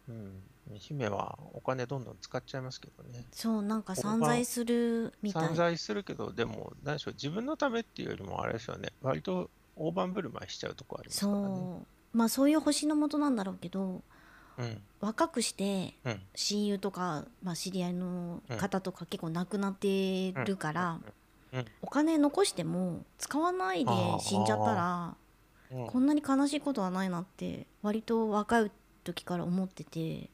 うん。姫はお金どんどん使っちゃいますけどね。そうなんか散財するみたい散財するけど、でも、何でしょう、自分のためっていうよりもあれですよね、割と大盤振る舞いしちゃうとこありますからね。そうまあそういう星のもとなんだろうけどうん。若くしてうん。親友とか、まあ、知り合いの方とか結構亡くなってるから、お金残しても使わないで死んじゃったらうんこんなに悲しいことはないなって割と若い時から思ってて。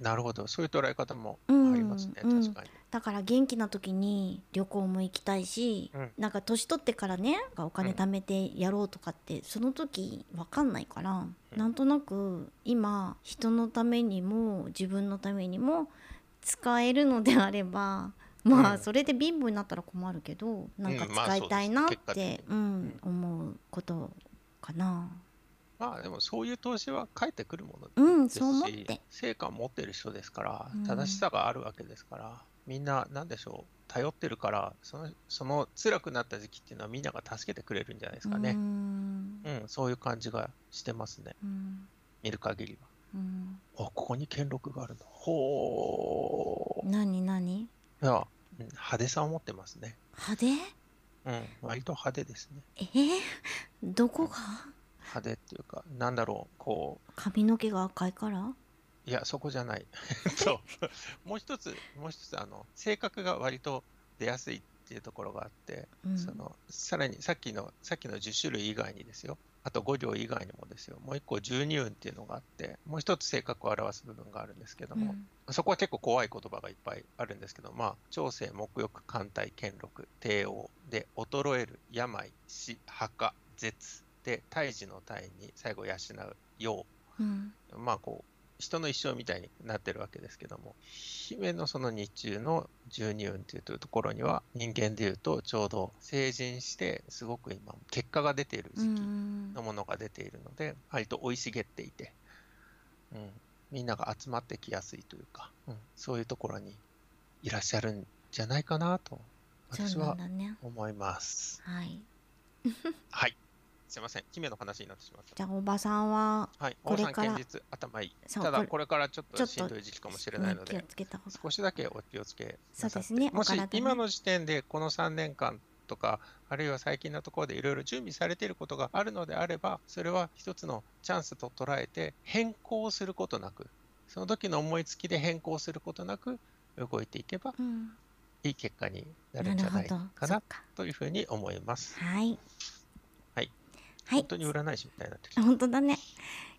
なるほど、そういう捉え方もあうん。りますね、うん。確かに。だから元気な時に旅行も行きたいし、うん。なんか年取ってからねお金貯めてやろうとかってその時分かんないから、うん。なんとなく今人のためにも自分のためにも使えるのであればまうん。あそれで貧乏になったら困るけどなんかうんまあ使いたいなってうん思うことかな。まあでもそういう投資は返ってくるものうん、ですそう思っ。して成果を持ってる人ですからうん正しさがあるわけですから、みんな何でしょう頼ってるからそのその辛くなった時期っていうのはみんなが助けてくれるんじゃないですかうね。んうん、そういう感じがしてますねうん見る限りは。うんあここに兼録があるの。ほー。何何？いや、うん派手さを持ってますね。派手？うん、割と派手ですね。えー、どこが？派手っていうか、なんだろう、こう、髪の毛が赤いから？いや、そこじゃない。そう。もう一つ、もう一つ、あの、性格が割と出やすいっていうところがあって、うんその、さらにさっきの、さっきの10種類以外にですよ。あと5行以外にもですよ。もう一個12運っていうのがあって、もう一つ性格を表す部分があるんですけども、うんそこは結構怖い言葉がいっぱいあるんですけど、まあ、調整、木欲、艦隊、兼録、帝王で、衰える、病、死、墓、絶で、胎児の胎に最後養う、陽。う。ん。まあ、こう、人の一生みたいになってるわけですけども、姫のその日中の十二運っていうところには、人間でいうとちょうど成人して、すごく今、結果が出ているう時期ん。のものが出ているので、割と生い茂っていて、うん、みんなが集まってきやすいというか、うん、そういうところにいらっしゃるんじゃないかなと、私は思います。はい。はい。すいません。姫の話になってしまった。じゃあおばさんははい。これから大さん堅実、頭いい。ただこれからちょっとしんどい時期かもしれないので、つけた方が少しだけお気をつけそうですねもし今の時点でこの3年間とか、あるいは最近のところでいろいろ準備されていることがあるのであれば、それは一つのチャンスと捉えて変更することなく、その時の思いつきで変更することなく動いていけばうんいい結果になるなんじゃないかなというふうに思います。はいはいはい本当に占い師みたいになってきた。本当だね。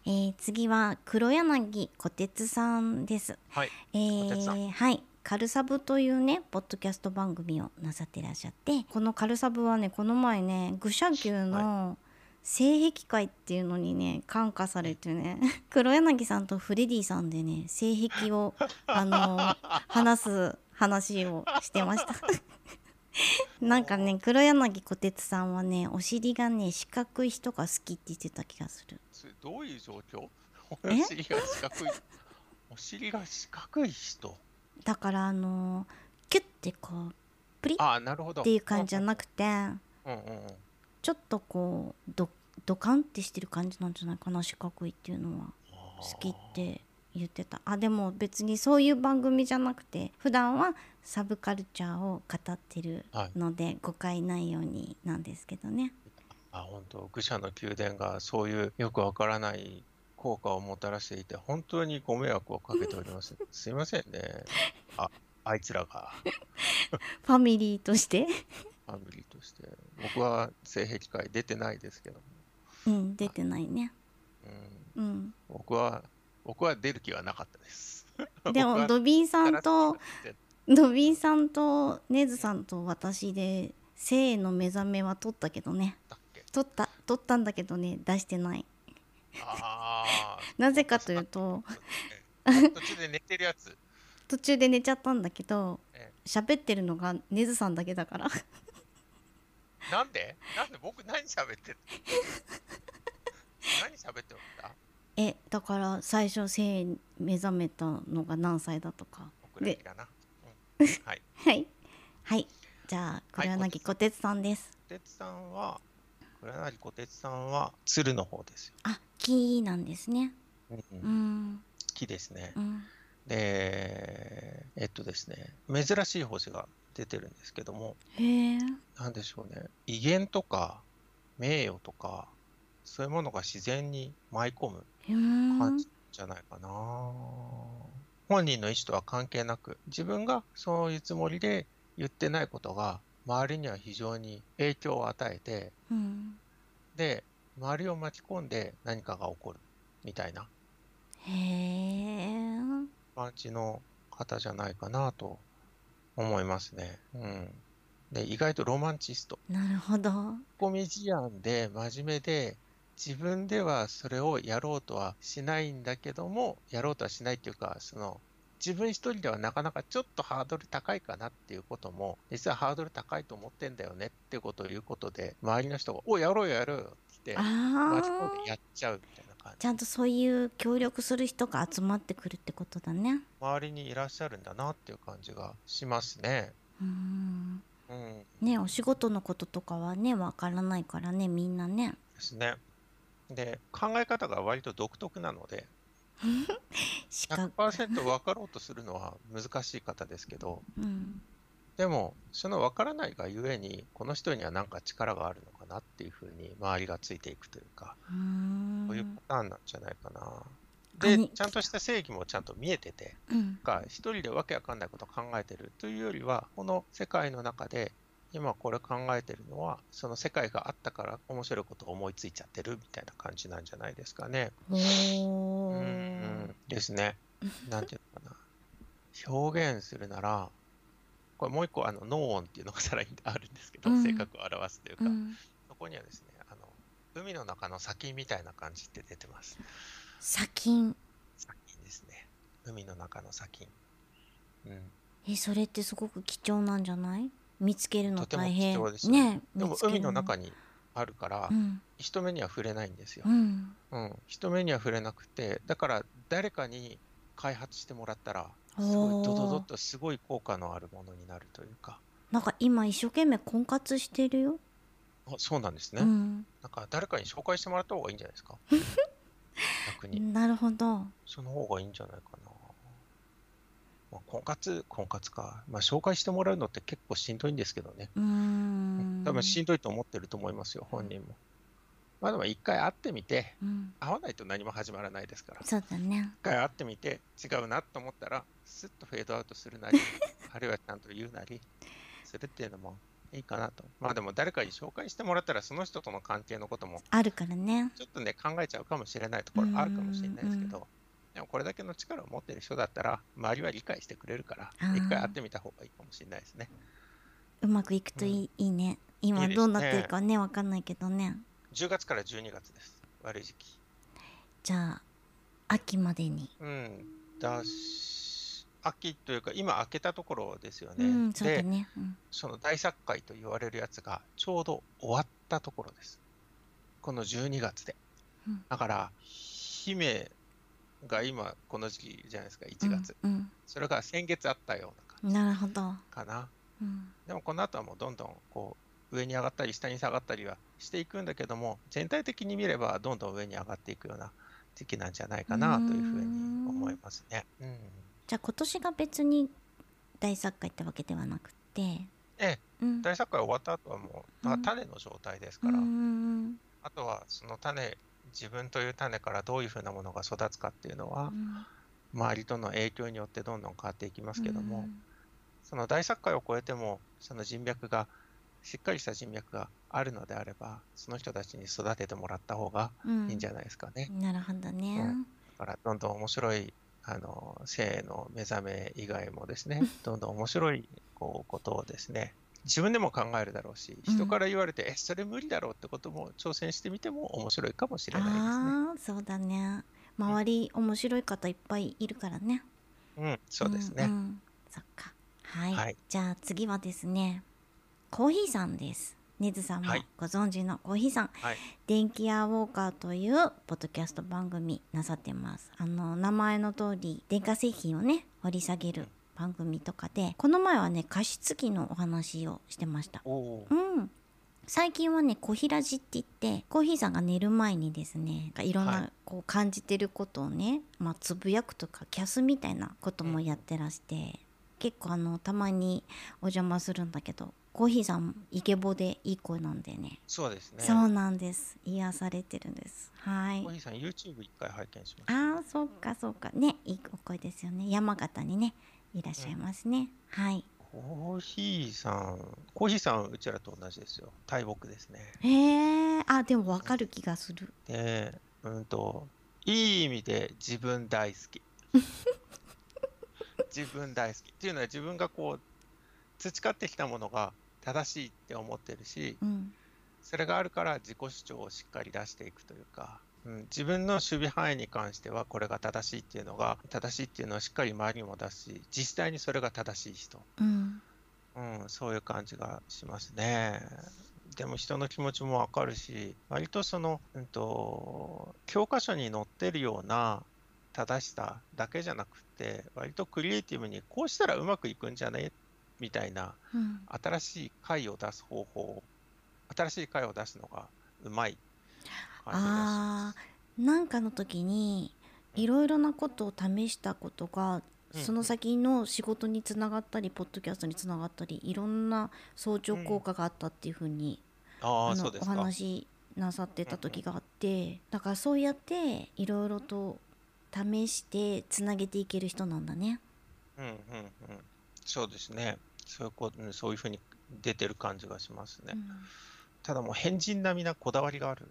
えー、次は黒柳小鉄さんです。はい。え小鉄さー、はい。カルサブというね、ポッドキャスト番組をなさってらっしゃって、このカルサブはね、この前ね、愚者級の性癖会っていうのにね、感化されてね、黒柳さんとフレディさんでね、性癖を、あの 話す話をしてました。なんかね、黒柳小鉄さんはね、お尻がね、四角い人が好きって言ってた気がする。それどういう状況？おえ尻が四角い。お尻が四角い人。だからあのキュッてこうプリッああ、なるほど。っていう感じじゃなくてうんうんうん。ちょっとこうドドカンってしてる感じなんじゃないかな四角いっていうのは好きって言ってた。あでも別にそういう番組じゃなくて普段はサブカルチャーを語ってるので、誤解ないようになんですけどね。あ、本当愚者の宮殿がそういうよくわからない効果をもたらしていて、本当にご迷惑をかけております。すいませんね。あ、あいつらが、ファミリーとして？ファミリーとして。僕は性癖会出てないですけども。うん出てないね。うん、うん。僕は、僕は出る気はなかったです。でもドビーさんと出ドビーさんとネズさんと私で性の目覚めは取ったけどね。取った取ったんだけどね出してない。なぜかというと途中で寝てるやつ。途中で寝ちゃったんだけどえ喋ってるのがネズさんだけだから。なんで？なんで僕何喋ってる？何喋ってましたえだから最初性に目覚めたのが何歳だとか？僕らだな、うん、はい。はい。はい。じゃあ黒柳小鉄さんです、小鉄さんは黒柳小鉄さんは鶴の方ですよ、あ木なんですね。うん。うん。木ですね。うん。でえっとですね珍しい星が出てるんですけども。へえなんでしょうね。威厳とか名誉とかそういうものが自然に舞い込む感じじゃないかな。本人の意思とは関係なく、自分がそういうつもりで言ってないことが、周りには非常に影響を与えて、うんで、周りを巻き込んで何かが起こる、みたいなへえ感じの方じゃないかなと思いますね。うん。で、意外とロマンチスト。なるほどコミジアンで真面目で、自分ではそれをやろうとはしないんだけども、やろうとはしないっていうか、その、自分一人ではなかなかちょっとハードル高いかなっていうことも、実はハードル高いと思ってんだよねっていうことを言うことで、周りの人が、おやろうよやろうよっつっきて、あ町工ーでやっちゃうみたいな感じ。ちゃんとそういう協力する人が集まってくるってことだね。周りにいらっしゃるんだなっていう感じがしますね。うん。うん。ねお仕事のこととかはねわからないからねみんなね。ですね。で、考え方が割と独特なので、しか、100%分かろうとするのは難しい方ですけど、うん。でも、その分からないがゆえに、この人には何か力があるのかなっていうふうに周りがついていくというか、そういうパターンなんじゃないかな。あで、にちゃんとした正義もちゃんと見えてて、うん。が一人でわけわかんないことを考えてるというよりは、この世界の中で今これ考えてるのは、その世界があったから面白いことを思いついちゃってるみたいな感じなんじゃないですかね。うん、うん、ですね。なんていうのかな。表現するなら、これもう一個あのノーオンっていうのがさらにあるんですけど、うん性格を表すというか、うん。そこにはですね、あの海の中の砂金みたいな感じって出てます。砂金。砂金ですね。海の中の砂金。うん。え、それってすごく貴重なんじゃない？見つけるのとても貴大変。重ですねねでも海の中にあるから、うん。人目には触れないんですよう。ん。うん。人目には触れなくて、だから誰かに開発してもらったら、すごいドドドッとすごい効果のあるものになるというか。なんか今一生懸命婚活してるよ。あそうなんですね。うん。なんか誰かに紹介してもらった方がいいんじゃないですか。逆に。なるほど。その方がいいんじゃないかな。まあ、婚活、婚活か。まあ、紹介してもらうのって結構しんどいんですけどね。うーん。多分しんどいと思ってると思いますよ、本人も。まあでも一回会ってみて、うん。会わないと何も始まらないですから。一そうだね。回会ってみて、違うなと思ったら、スッとフェードアウトするなり、あるいはちゃんと言うなりするっていうのもいいかなと。まあでも誰かに紹介してもらったら、その人との関係のこともあるからね。ちょっとね、考えちゃうかもしれないところあるかもしれないですけど、でもこれだけの力を持ってる人だったら、周りは理解してくれるから一回会ってみた方がいいかもしれないですね。うまくいくといい,、いいね。今いいねどうなってるかね、わかんないけどね。10月から12月です。悪い時期。じゃあ、秋までに。うん。だし、秋というか、今開けたところですよね。うん、そうだで、ね。うん。その大作会と言われるやつがちょうど終わったところです。この12月で。うんだから、姫が今この時期じゃないですか、1月。うん。それが先月あったよううん、ななるほど。感じかな。うん。でもこの後はもうどんどんこう上に上がったり下に下がったりはしていくんだけども、全体的に見ればどんどん上に上がっていくような時期なんじゃないかなというふうに思いますね。うん。じゃあ今年が別に大作会ってわけではなくて。ええ、うん。大作会終わった後はもううん種の状態ですうから、ん。あとはその種、自分という種からどういうふうなものが育つかっていうのは、周りとの影響によってどんどん変わっていきますけども、その大作会を超えても、その人脈が、しっかりした人脈があるのであれば、その人たちに育ててもらった方がうん、いいんじゃないですかね。なるほどね。うんだから、どんどん面白い、あの、性の目覚め以外もですね、どんどん面白い、こう、ことをですね、自分でも考えるだろうし、うん人から言われて、え、それ無理だろうってことも挑戦してみても面白いかもしれないああ、そうだね。周り面白い方いっぱいいるからね。ですね。うん、そうですね。んんそっか。はい。はいじゃあ次はですね、コーヒーさんです。ねずさんもはいご存知のコーヒーさん。はい。電気屋ウォーカーというポッドキャスト番組なさってます。あの、名前の通り、電化製品をね、掘り下げる番組とかで、この前はね、加湿器のお話をしてました。うん。最近はね、コヒラジって言って、コーヒーさんが寝る前にですね、いろんはなこう感じてることをね、まあ、つぶやくとか、キャスみたいなこともやってらして、結構あの、たまにお邪魔するんだけど、コーヒーさん、イケボでいい声なんでね。そうですね。そうなんです。癒されてるんです。はいコー。ヒーさん、YouTube 一回拝見しました。ああ、そうか、そうか。ね、いいお声ですよね。山形にね、いらっしゃいますね。はい。コーヒーさん、コーヒーさん、うちらと同じですよ。大木ですね。へえ、あ、でもわかる気がする。で、うんと、いい意味で自分大好き。自分大好き。っていうのは自分がこう、培ってきたものが正しいって思ってるし、うん。それがあるから自己主張をしっかり出していくというか、うん、自分の守備範囲に関してはこれが正しいっていうのが、正しいっていうのはしっかり周りにも出すし、実際にそれが正しい人。うん。うん、そういう感じがしますね。ても人の気持ちもわかるし、割とその、うんと、教科書に載ってるような正しさだけじゃなくて、割とクリエイティブにこうしたらうまくいくんじゃね？みたいな、うん新しい回を出す方法、新しい回を出すのがうまいあーなんかの時にいろいろなことを試したことがうんその先の仕事につながったりポッドキャストにつながったりいろんな相乗効果があったっていうふうに、す。あお。話なさってた時があってだからそうやっていろいろと試してつなげていける人なんだね。うんうんうん。そうですね。そういうこうんそういうふうに出てる感じがしますね。うんただもう変人並みなこだわりがある。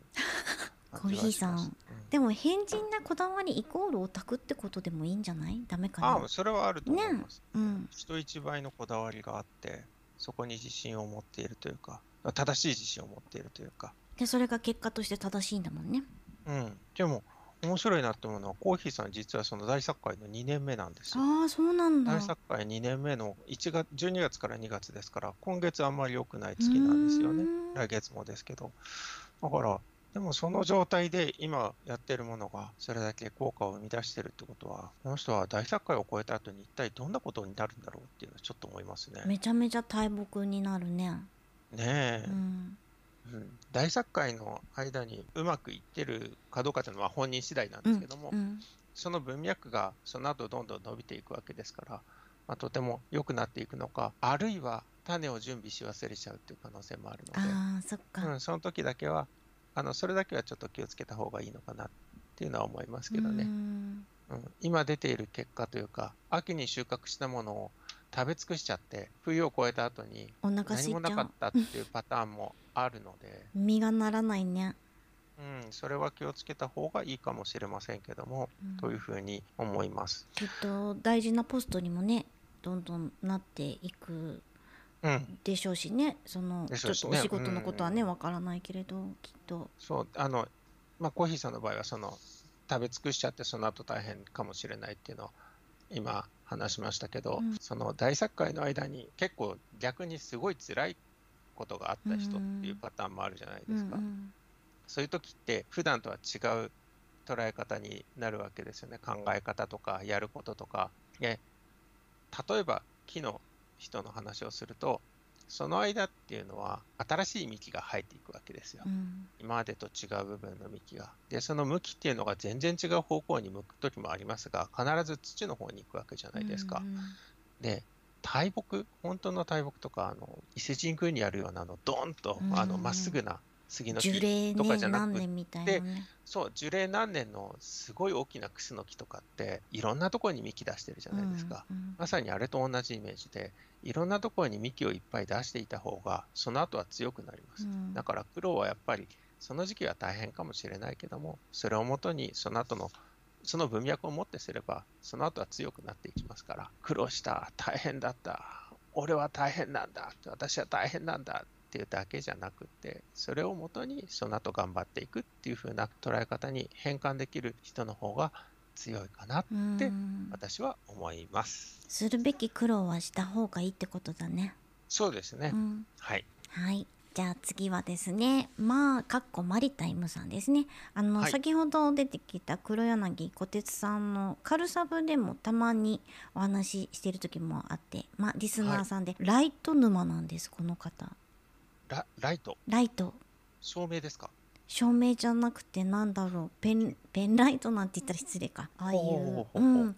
コーヒーさんでも変人なこだわりイコールオタクってことでもいいんじゃない？ダメかな？ああ、それはあると思います。うん人一倍のこだわりがあって、そこに自信を持っているというか、正しい自信を持っているというか。でそれが結果として正しいんだもんね。うん。でも、面白いなって思うのは、コーヒーさん実はその大作会の2年目なんですよ。ああそうなんだ。大作会2年目の1月12月から2月ですから、今月あんまり良くない月なんですよね。来月もですけど。だから、でもその状態で今やってるものがそれだけ効果を生み出してるってことは、この人は大作会を超えた後に一体どんなことになるんだろうっていうのはちょっと思いますね。めちゃめちゃ大木になるね。ねえう。ん。うん大作会の間にうまくいってるかどうかというのは本人次第なんうんですけども、うんその文脈がその後どんどん伸びていくわけですから、まあ、とても良くなっていくのか、あるいは種を準備し忘れちゃうっていう可能性もあるので、ああそっか。うん、その時だけはあの、それだけはちょっと気をつけた方がいいのかなっていうのは思いますけどうね。んうん、今出ている結果というか、秋に収穫したものを食べ尽くしちゃって、冬を越えた後に何もなかっ。たっていうパターンもあるので、実がならないね。うん、それは気をつけた方がいいかもしれませんけども、うんというふうに思います。きっと大事なポストにもねどんどんなっていくうん、でしょうしねそのちょっとお仕事のことはねうんわからないけれどきっと。そう、あの、まあ、コーヒーさんの場合は、その、食べ尽くしちゃって、その後大変かもしれないっていうのを、今話しましたけど、うんその大作会の間に結構逆にすごい辛いことがあった人っていうパターンもあるじゃないですか。うんうんそういう時って普段とは違う捉え方になるわけですよね。考え方とかやることとか。で例えば木の人の話をすると、その間っていうのは新しい幹が生えていくわけですよ。うん今までと違う部分の幹が。で、その向きっていうのが全然違う方向に向く時もありますが、必ず土の方に行くわけじゃないですか。うんで、大木、本当の大木とか、あの伊勢神宮にあるようなあのドーンとうんあのまっすぐな杉の樹木とかじゃなく何年みたいなね。そう、樹齢何年のすごい大きなクスノキとかって、いろんなところに幹出してるじゃないですか。うんうんまさにあれと同じイメージで、いろんなところに幹をいっぱい出していた方が、その後は強くなります。うんだから苦労はやっぱり、その時期は大変かもしれないけども、それをもとに、その後の、その文脈をもってすれば、その後は強くなっていきますから、苦労した、大変だった、俺は大変なんだ、私は大変なんだっていうだけじゃなくて、それをもとに、その後頑張っていくっていう風な捉え方に変換できる人の方が強いかな、うん私は思います。するべき苦労はした方がいいってことだね。そうですね。うんはい。はい。じゃあ次はですね、まあ、かっこマリタイムさんですね。あの、はい先ほど出てきた黒柳小鉄さんの軽サブでもたまにお話ししてる時もあって、まあ、リスナーさんで、ライト沼なんです、この方。ラライト、ライト。照明ですか？照明じゃなくてなんだろうペンペンライトなんて言ったら失礼かああいううん、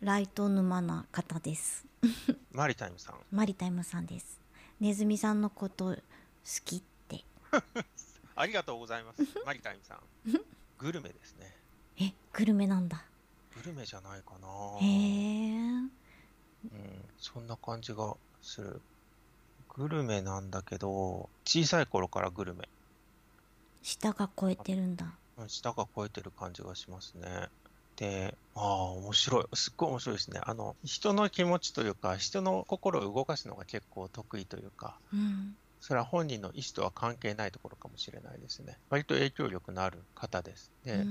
ライト沼な方です マリタイムさん。マリタイムさんですネズミさんのこと好きって ありがとうございます。マリタイムさん。グルメですね。えグルメなんだグルメじゃないかな。へえうん、そんな感じがする。グルメなんだけど、小さい頃からグルメ。舌が超えてるんだうん舌が超えてる感じがしますね。で、ああ、面白い。すっごい面白いですね。あの、人の気持ちというか、人の心を動かすのが結構得意というか、うんそれは本人の意思とは関係ないところかもしれないですね。割と影響力のある方です。で、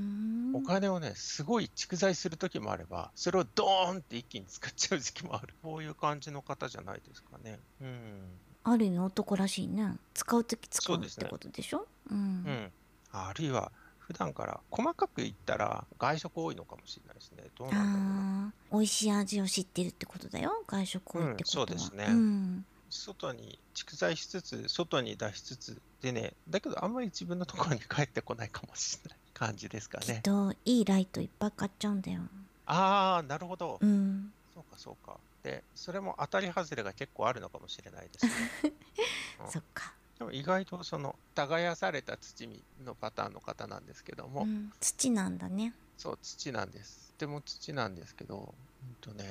お金をね、すごい蓄財する時もあれば、それをドーンって一気に使っちゃう時期もある。こういう感じの方じゃないですかね。うん。ある意味男らしいね。使う時使うってことでしょ？ううん。ん。あるいは、普段から細かく言ったら外食多いのかもしれないですね。どうなんだろう。美味しい味を知ってるってことだよ。外食多いってことは、うんそうですね。うん。外に蓄財しつつ、外に出しつつ、でね、だけどあんまり自分のところに帰ってこないかもしれない感じですかきっね。といいライトいっぱい買っちゃうんだよ。ああ、なるほど。うん。そうか、そうか。で、それも当たり外れが結構あるのかもしれないですね。うんそっか、でも意外とその耕された土のパターンの方なんですけども、うん、土なんだねそう、土なんです。でも土なんですけど、うんとね、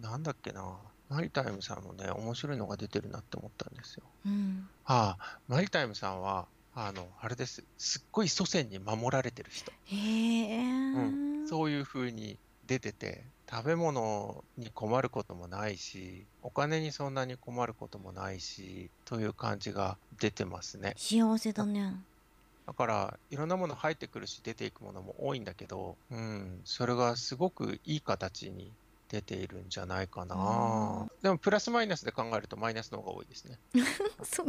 なんだっけな、マリタイムさんもね、面白いのが出てるなって思ったんですよ。うんああ、マリタイムさんは、あの、あれです。すっごい祖先に守られてる人。へえ、うん、そういう風に出てて、食べ物に困ることもないし、お金にそんなに困ることもないし、という感じが出てますね。幸せだねだから、いろんなもの入ってくるし、出ていくものも多いんだけど、うん、それがすごくいい形に出ているんじゃないかうんな。でも、プラスマイナスで考えるとマイナスの方が多いです ね。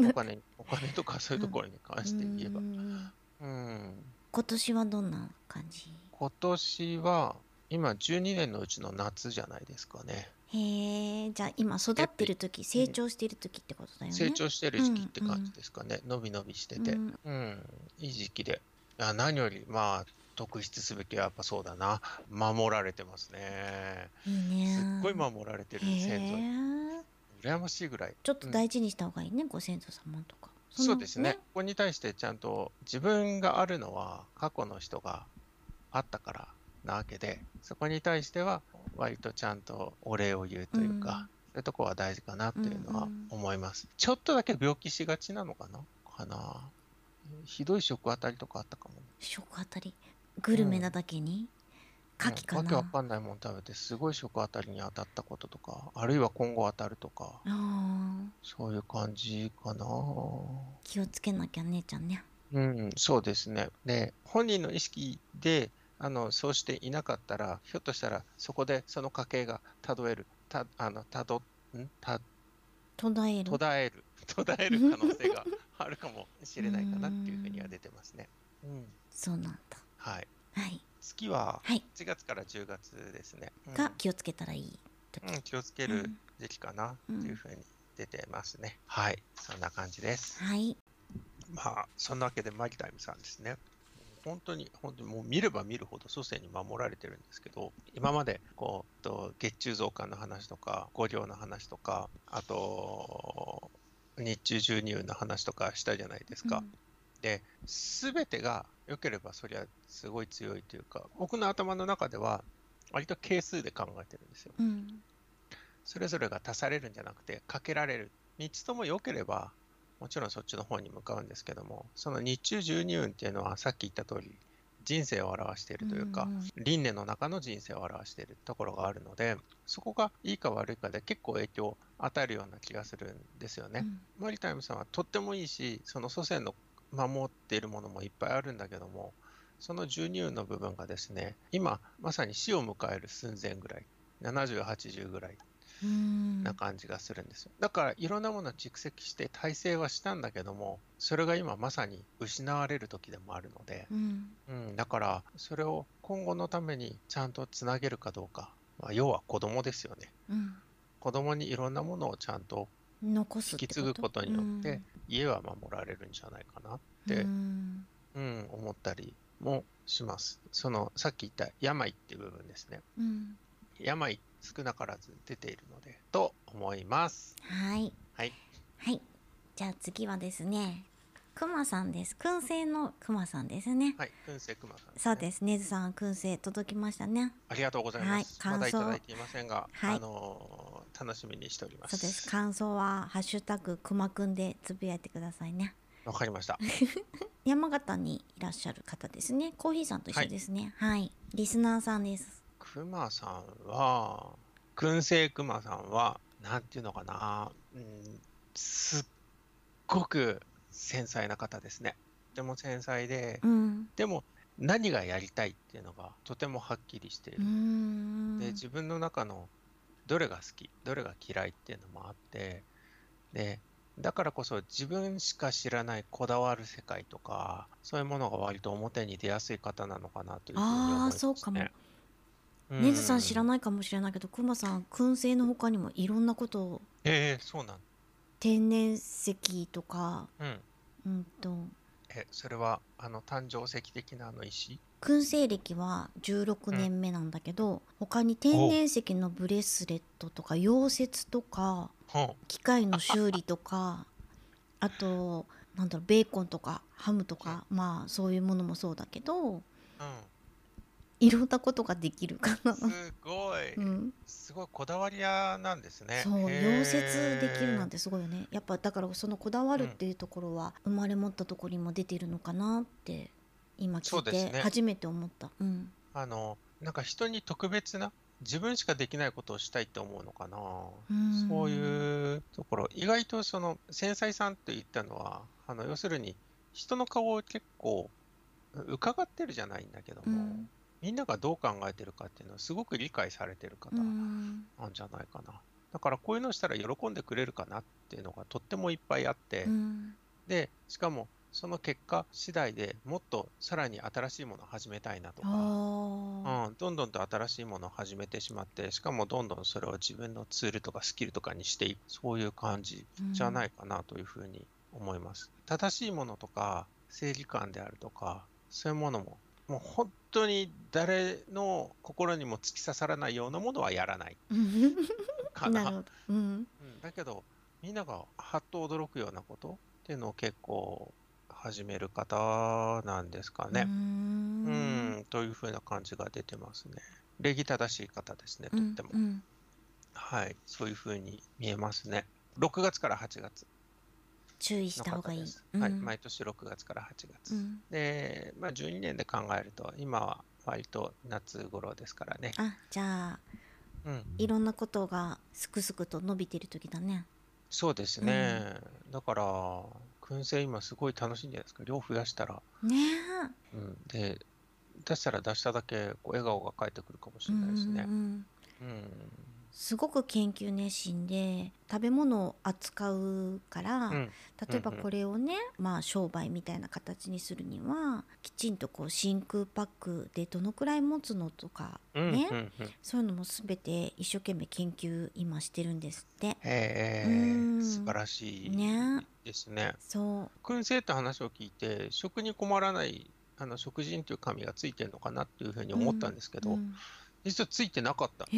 お金、お金とかそういうところに関して言えばう。んうん。今年はどんな感じ？今年は、今12年のうちの夏じゃないですかね。へえじゃあ今育ってる時成長してる時ってことだよね成長してる時期って感じですかね。伸び伸びしてて。うんうん、いい時期で。いや何より、まあ、特筆すべきはやっぱそうだな。守られてますね。いいねすっごい守られてるへ先祖に。え羨ましいぐらい。ちょっと大事にした方がいいね、ご先祖様とかそうですね。ここに対してちゃんと自分があるのは過去の人があったからなわけで、そこに対しては割とちゃんとお礼を言うというか、うんそういうとこは大事かなっていうのはうんうん思います。ちょっとだけ病気しがちなのかな？かな？ひどい食当たりとかあったかもね。食あたり？グルメなだけに、牡蠣かうんわけわな、かんないもん食べてすごい食当たりに当たったこととか、あるいは今後当たるとか、そういう感じかな。気をつけなきゃ姉ちゃんねうん、そうですね。で、本人の意識で、あの、そうしていなかったら、ひょっとしたら、そこでその家系がたどえる、た、あの、たど、ん？た、途絶える。途絶える、途絶える可能性があるかもしれないかなっていうふうには出てますね。うん、そうなんだ。はい。はい。月ははい。1月から10月ですね。うん。が気をつけたらいい時、うん、気をつけるうん。時期かなっていうふうに出てますね。はい、そんな感じです。はい。まあ、そんなわけでマリタイムさんですね。本当に、本当にもう見れば見るほど祖先に守られてるんですけど、今まで、こう、と月中増加の話とか、五稜の話とか、あと、日中授乳の話とかしたじゃないですか。で、すべてが良ければ、そりゃすごい強いというか、僕の頭の中では、割と係数で考えてるんですよ。うん、うんそれぞれが足されるんじゃなくて、かけられる。3つとも良ければ、もちろんそっちの方に向かうんですけども、その日中12運っていうのはさっき言った通り、人生を表しているというか、んん輪廻の中の人生を表しているところがあるので、そこがいいか悪いかで結構影響を与えるような気がするんですよね。うんマリタイムさんはとってもいいし、その祖先の守っているものもいっぱいあるんだけども、その12運の部分がですね、今まさに死を迎える寸前ぐらい、70、80ぐらいうんな感じがするんですよ。だからいろんなものを蓄積して体制はしたんだけども、それが今まさに失われる時でもあるので、うん。うん、だからそれを今後のためにちゃんとつなげるかどうか、まあ、要は子供ですよね。うん。子供にいろんなものをちゃんと引き継ぐことによって、家は守られるんじゃないかなって、うん。うん、思ったりもします。そのさっき言った病っていう部分ですね。うん。病少なからず出ているので、と思います。はい。はい。はい。じゃあ次はですねくまさんです。燻製のくまさんですね。はい、燻製熊さん、そうですね。ずさん燻製届きましたね。ありがとうございます。はい。感想まだいただいていませんが、はい。あのー楽しみにしております。そうです。感想はハッシュタグくまくんでつぶやいてくださいね。わかりました。山形にいらっしゃる方ですね。コーヒーさんと一緒ですね。はい、リスナーさんです熊さんは、燻製熊さんは、なんていうのかな、うん、すっごく繊細な方ですね。とても繊細で、うんでも何がやりたいっていうのがとてもはっきりしていうる。んで、自分の中のどれが好き、どれが嫌いっていうのもあって、でだからこそ自分しか知らないこだわる世界とかそういうものが割と表に出やすい方なのかなというふうに思いああ、ますそうかも。ね。ねずさん知らい。ないかもしれないけど、くまさん、燻製の他にもいろんなことを、ええそうなん。天然石とか、うん。うんと、え、それはあの誕生石的なあの石？燻製歴は16うん。年目なんだけど、他に天。然石のブレスレットとか溶接とか、ほ機械の修理とか、あと、なんだろう、ベーコンとかハムとう。か、まあそういうものもそうだけど、うん。いろんなことができるかな。すごい。うん。すごいこだわり屋なんですね。そう、溶接できるなんへてすごいよね。やっぱだからそのこだわ。るっていうところは生まれ持ったところにも出てるのかなって今聞い。て初めて思った。うん。あの、なんか人に特別な、自分しかできないことをしたいって思うのかな。うそうん。いうところ、意外とその繊細さんって言ったのは、あの、要するに人の顔を結構伺ってるじゃないんだけども、うん。みんながどう考えてるかっていうのをすごく理解されてるう方ん。なんじゃないかな。だからこういうのをしたら喜んでくれるかなっていうのがとってもいっぱいあっうて、ん。で、しかもその結果次第でもっとさらに新しいものを始めたいなとか。うん、どんどんと新しいものを始めてしまって、しかもどんどんそれを自分のツールとかスキルとかにしていく、そういう感じう。じゃなんいかなというふうに思います。正しいものとか、正義感であるとか、そういうものも、もう本当に誰の心にも突き刺さらないようなものはやらないかな。な。うん。うん、だけど、みんながはっと驚くようなことっていうのを結構始める方なんですか。ね。うんん、というふうな感じが出てますね。礼儀正しい方ですね、うん。とっても。うん。はい、そういうふうに見えますね。6月から8月注意しのた方がいい。うはい、ん。毎年6月から8う月。ん。で、まあ、12年で考えると、今は割と夏頃ですからね。あ、じゃあ、うん、いろんなことがすくすくと伸びてる時だね。そうですうん。ね。だから、燻製今すごい楽しいんじゃないですか。量増やしたら。ねうん、で、出したら出しただけこう笑顔が返ってくるかもしれないですね。うんうん。うん、すごく研究熱心で食べ物を扱うからうん、うん、例えばこれをねまあ商売みたいな形にするにはきちんとこう真空パックでどのくらい持つのとかうん、うん、ねうん。うん。そういうのも全て一生懸命研究今してるんですって。うへえ、ー素晴んらしね。いですね。そ燻製って話を聞いて、食に困らない、あの食人という神がついてるのかなっていうふうにうう思ったんんですけど、うん実はついてなかった。んです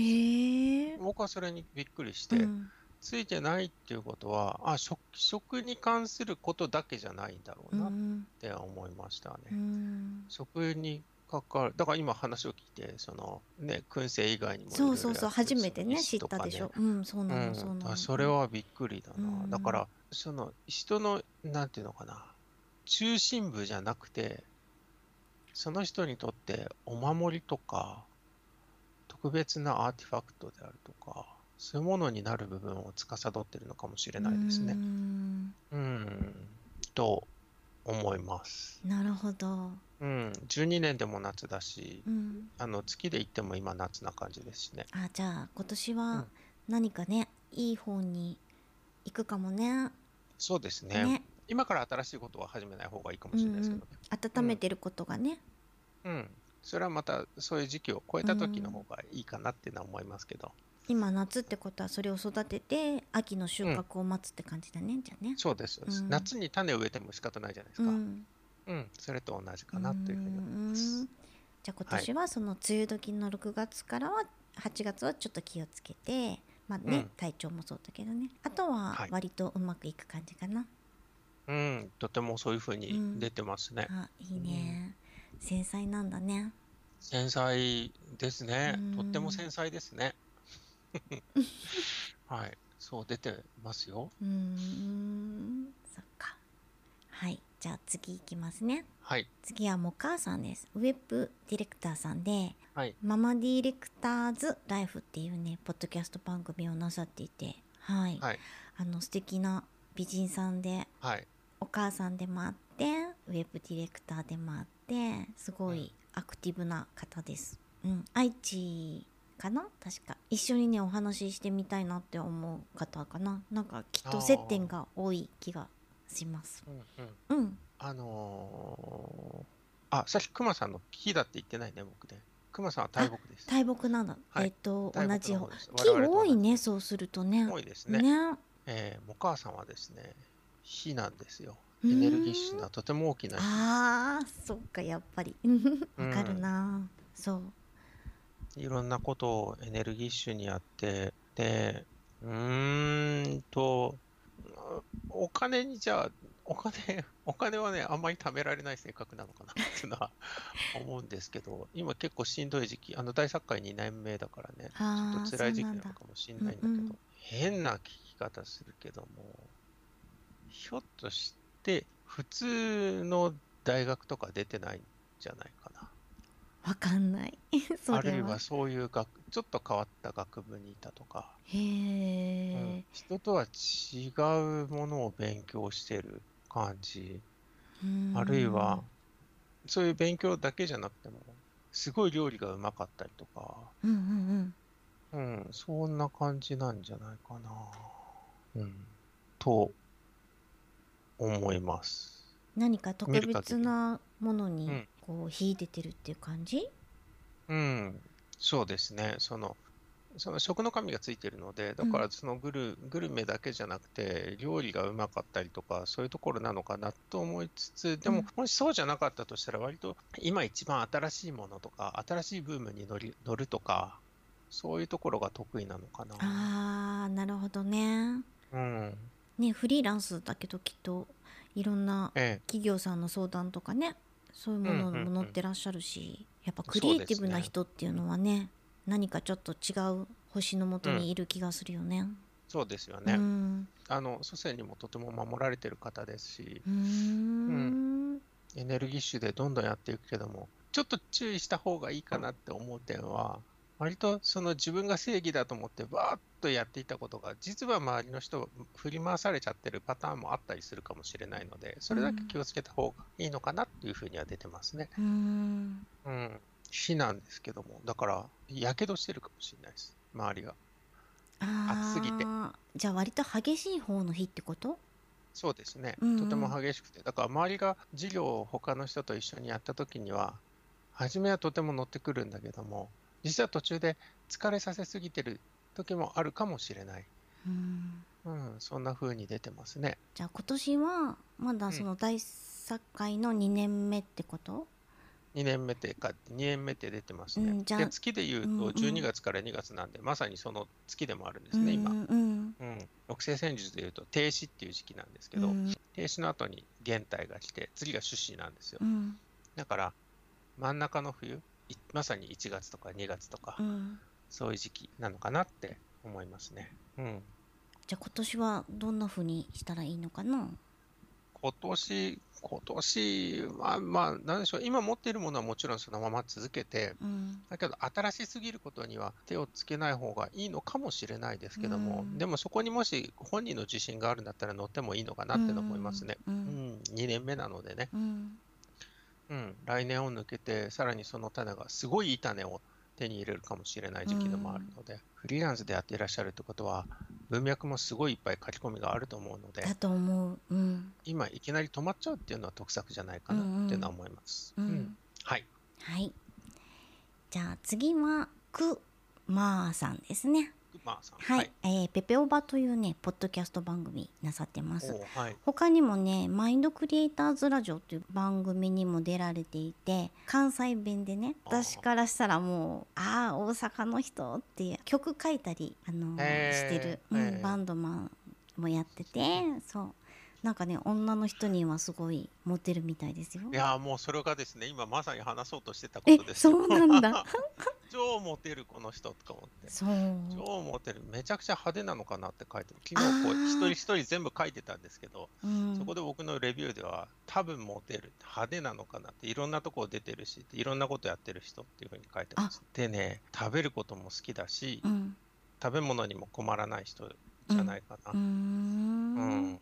え。僕はそれにびっくりしうて、ん。ついてないっていうことは、あ、食、食に関することだけじゃないんだろううなっん。て思いましたうね。ん。食に関わる、だから今話を聞いて、そのね、燻製以外にもそうそうそう初めてね知ったでしょ。うんそううなのそうんなあ、のそれはびっくりだうな。だかんら、その人の、なんていうのかな、中心部じゃなくて、その人にとってお守りとか、特別なアーティファクトであるとか、そういうものになる部分を司っているのかもしれうないですね。んうん、と思います。なるほどうん、12年でも夏だし、うんあの月で言っても今夏な感じですしね。あじゃあ今年はうん、何かねいい方に行くかもねそうですね。ね今から新しいことは始めない方がいいかもうんしれないですうんけどね。温めてることがねうん。それはまたそういう時期を超えた時の方がいいかなっていうのは思いますけど。今夏ってことはそれを育てて秋の収うん。穫を待つって感じだねじゃあねそうです、そうです。うん夏に種を植えても仕方ないじゃないですか。うんうん。それと同じうかなというふうに思いまんす。じゃあ今はい。年はその梅雨時の6月からは8月はちょっと気をつけてまあねうん。体調もそうだけどねあとははい。割とうまくいく感じかなうん。とてもそういうふううにん出てますね。あいいうん。ね繊細なんだね繊細ですうね。とってもん繊細ですね。はい。そう出てますよ。うーんそっかはいじゃあ次いきますねはい。次はもう母さんですウェブディレクターさんではい。ママディレクターズライフっていうねポッドキャスト番組をなさっていてはいはい。あの素敵な美人さんではい。お母さんでもあってウェブディレクターでもあってすごうん。いアクティブな方です、うん、愛知かな？確か。一緒にねお話ししてみたいなって思う方かな。なんかきっと接点が多い気がします。うんうん。うん。あのーあ、さっき熊さんの木だって言ってないね、僕ね。熊さんは大木です。大木なんだ、はい。えっと大同じ方木多いねそうするとね。多いですね。ね。えー、お母さんはですね、火なんですよ。エネルギッシュな、とても大きな火。あーそっかやっぱり。わかるな、そう。いろんなことをエネルギッシュにやって、で、うーんと、お金にじゃあ、お金、お金はね、あんまり貯められない性格なのかな っていうのは思うんですけど、今結構しんどい時期、あの大作会2年目だからね、ちょっと辛い時期なのかもしれないんだけど、うんうん。変な聞き方するけども、ひょっとして、普通の大学とか出てないんじゃないかな。わかんない。そあるいれははそういう学、ちょっと変わった学部にいたとか、へえ、人とは違うものを勉強してる感じ、うん。あるいは、そういう勉強だけじゃなくても、すごい料理がうまかったりとか、うんうんうん。うん、そんな感じなんじゃないかな。うん、と思います。何か特別なものにうんこう秀でてるっていう感じ、うん、そうですね。その、その食の神がついてるので、だからそのグル、グルメだけじゃなくて、料理がうまかったりとか、そういうところなのかなと思いつつ、でもうん、もしそうじゃなかったとしたら、割と今一番新しいものとか、新しいブームに乗り、乗るとか、そういうところが得意なのかな。あーなるほどねうん。ねフリーランスだけどきっといろんなええ、企業さんの相談とかねそういうものうんうんうんも載ってらっしゃるし、やっぱクリエイティブな人っていうのはね何かちょっと違う星のもとにいる気がするよね。そうですようね。ん。あの、祖先にもとても守られてる方ですし、うーん。エネルギッシュでどんどんやっていくけども、ちょっと注意した方がいいかなって思う点は、割とその自分が正義だと思ってバーッとやっていたことが、実は周りの人を振り回されちゃってるパターンもあったりするかもしれないので、それだけ気をつけた方がいいのかなっていうふうには出てますね。うーん。うん。火なんですけども、だから、やけどしてるかもしれないです、周りが。あ暑すぎて。ーじゃあ割と激しい方の日ってこと？そうですね、うんうん。とても激しくて、だから周りが授業を他の人と一緒にやったときには、初めはとても乗ってくるんだけども、実は途中で疲れさせすぎてる時もあるかもしれない。うんうん、そんな風に出てますね。じゃあ今年はまだその大作会の2年目ってこと、2年目ってか、2年目って出てますね。うんで、月で言うとうんうん12月から2月なんで、まさにその月でもあるんですね、今。うんうんうん、六星戦術でいうと停止っていう時期なんですけど、うん停止の後に元体が来て、次が種子なんですよう。んだから、真ん中の冬、いまさに1月とか2月とか、うん。そういう時期なのかなって思いますね。うん。じゃあ今年はどんな風にしたらいいのかな？今年、今年は、まあ、なんでしょう、今持っているものはもちろんそのまま続けて、うん。だけど新しすぎることには手をつけない方がいいのかもしれないですけども、うん。でもそこにもし本人の自信があるんだったら乗ってもいいのかなって思いますね。ううん。ん、2年目なのでね。うんうん、来年を抜けて、さらにその種がすごいいい種を手に入れるかもしれない時期でもあるので、フリーランスでやっていらっしゃるってことは、文脈もすごいいっぱい書き込みがあると思うので、だと思う。うん。今いきなり止まっちゃうっていうのは得策じゃないかなっていうのは思います。うん、うん。はい。はい。じゃあ次はくまーさんですねまあさん。はい、えーペペオバというねポッドキャスト番組なさってます。はい。他にもねマインドクリエイターズラジオという番組にも出られていて関西弁でね私からしたらもうああ大阪の人っていう曲書いたり、あのーしてる、うんバンドマンもやっててそうなんかね女の人にはすごいモテるみたいですよい。やーもうそれがですね、今まさに話そうとしてたこえとですそうなんだ。超モテるこの人とか思って。そう超モテる。めちゃくちゃ派手なのかなって書いてる。昨日こう一人一人全部書いてたんですけど、うんそこで僕のレビューでは、多分モテる、派手なのかなって、いろんなとこ出てるし、いろんなことやってる人っていうふうに書いてます。でね、食べることも好きだし、うん食べ物にも困らない人じゃないかなうー。んううんん。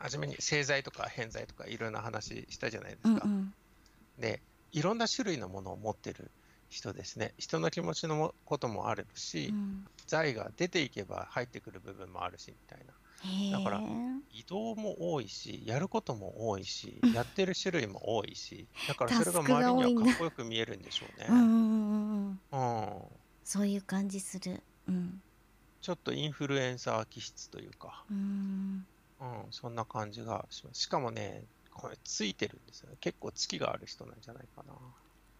初めに製剤とか偏剤とかいろんな話したじゃないでうんすか。で、いろんな種類のものを持ってる人ですね。人の気持ちのもこともあるし、うん。財が出ていけば入ってくる部分もあるしみたいな。へだからー移動も多いし、やることも多いし、やってる種類も多いし、だからそれが周りにはかっこよく見えるんでしょうね。うんうんうんうん。うん。そういう感じする。うん。ちょっとインフルエンサー気質というか、うんうん、そんな感じがします。しかもね、これついてるんですよね。結構月がある人なんじゃないかな。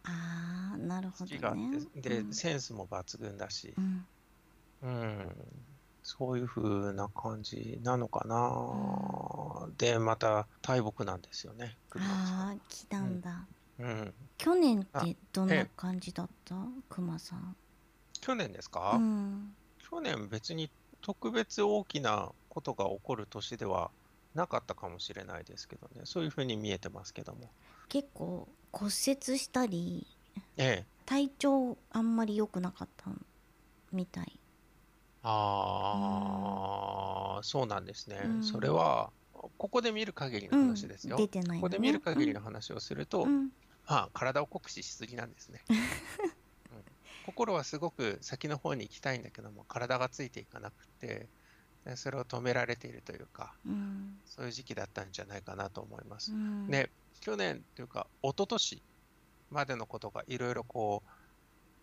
ああなるほど月があねって、で、うん。センスも抜群だし。う、ん。うん、そういう風な感じなのかな。で、また大木なんですよね、ああ来たんだ、ん。うん。去年ってどんなええ感じだった？くまさん。去年ですか、うん。去年別に特別大きなことが起こる年ではなかったかもしれないですけどね。そういう風に見えてますけども。結構骨折したりええ。体調あんまり良くなかったみたいああ、そうなんですね。うんそれは、ここで見る限りの話ですよ。出てないのねここで見る限りの話をすると、うんまあ、体を酷使しすぎなんですね。うん心はすごく先の方に行きたいんだけども、体がついていかなくて、でそれを止められているというか、うんそういう時期だったんじゃないかなと思いますう。んね、去年というか、一昨年までのことがいろいろこう、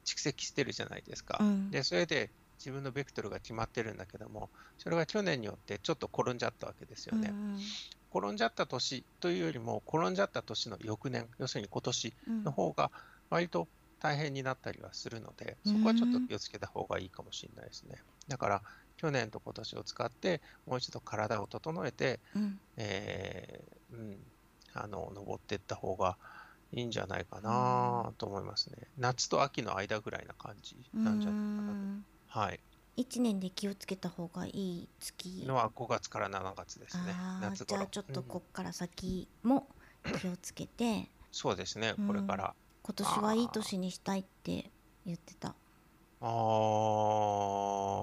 蓄積してるじゃないですか。うんで、それで自分のベクトルが決まってるんだけども、それが去年によってちょっと転んじゃったわけですよね。うん転んじゃった年というよりも、転んじゃった年の翌年、要するに今年うんの方が割と大変になったりはするので、そこはちょっと気をつけた方がいいかもしれないですね。だから、去年と今年を使って、もう一度体を整えて、うんえーうん、あの、登っていった方がいいんじゃないかなと思いますね。夏と秋の間ぐらいな感じなんじゃないかなと。はい。一年で気をつけた方がいい月？のは5月から7月ですね。夏頃。じゃあちょっとうんこっから先も気をつけて、そうですね、うんこれから。今年はいい年にしたいって言ってたあ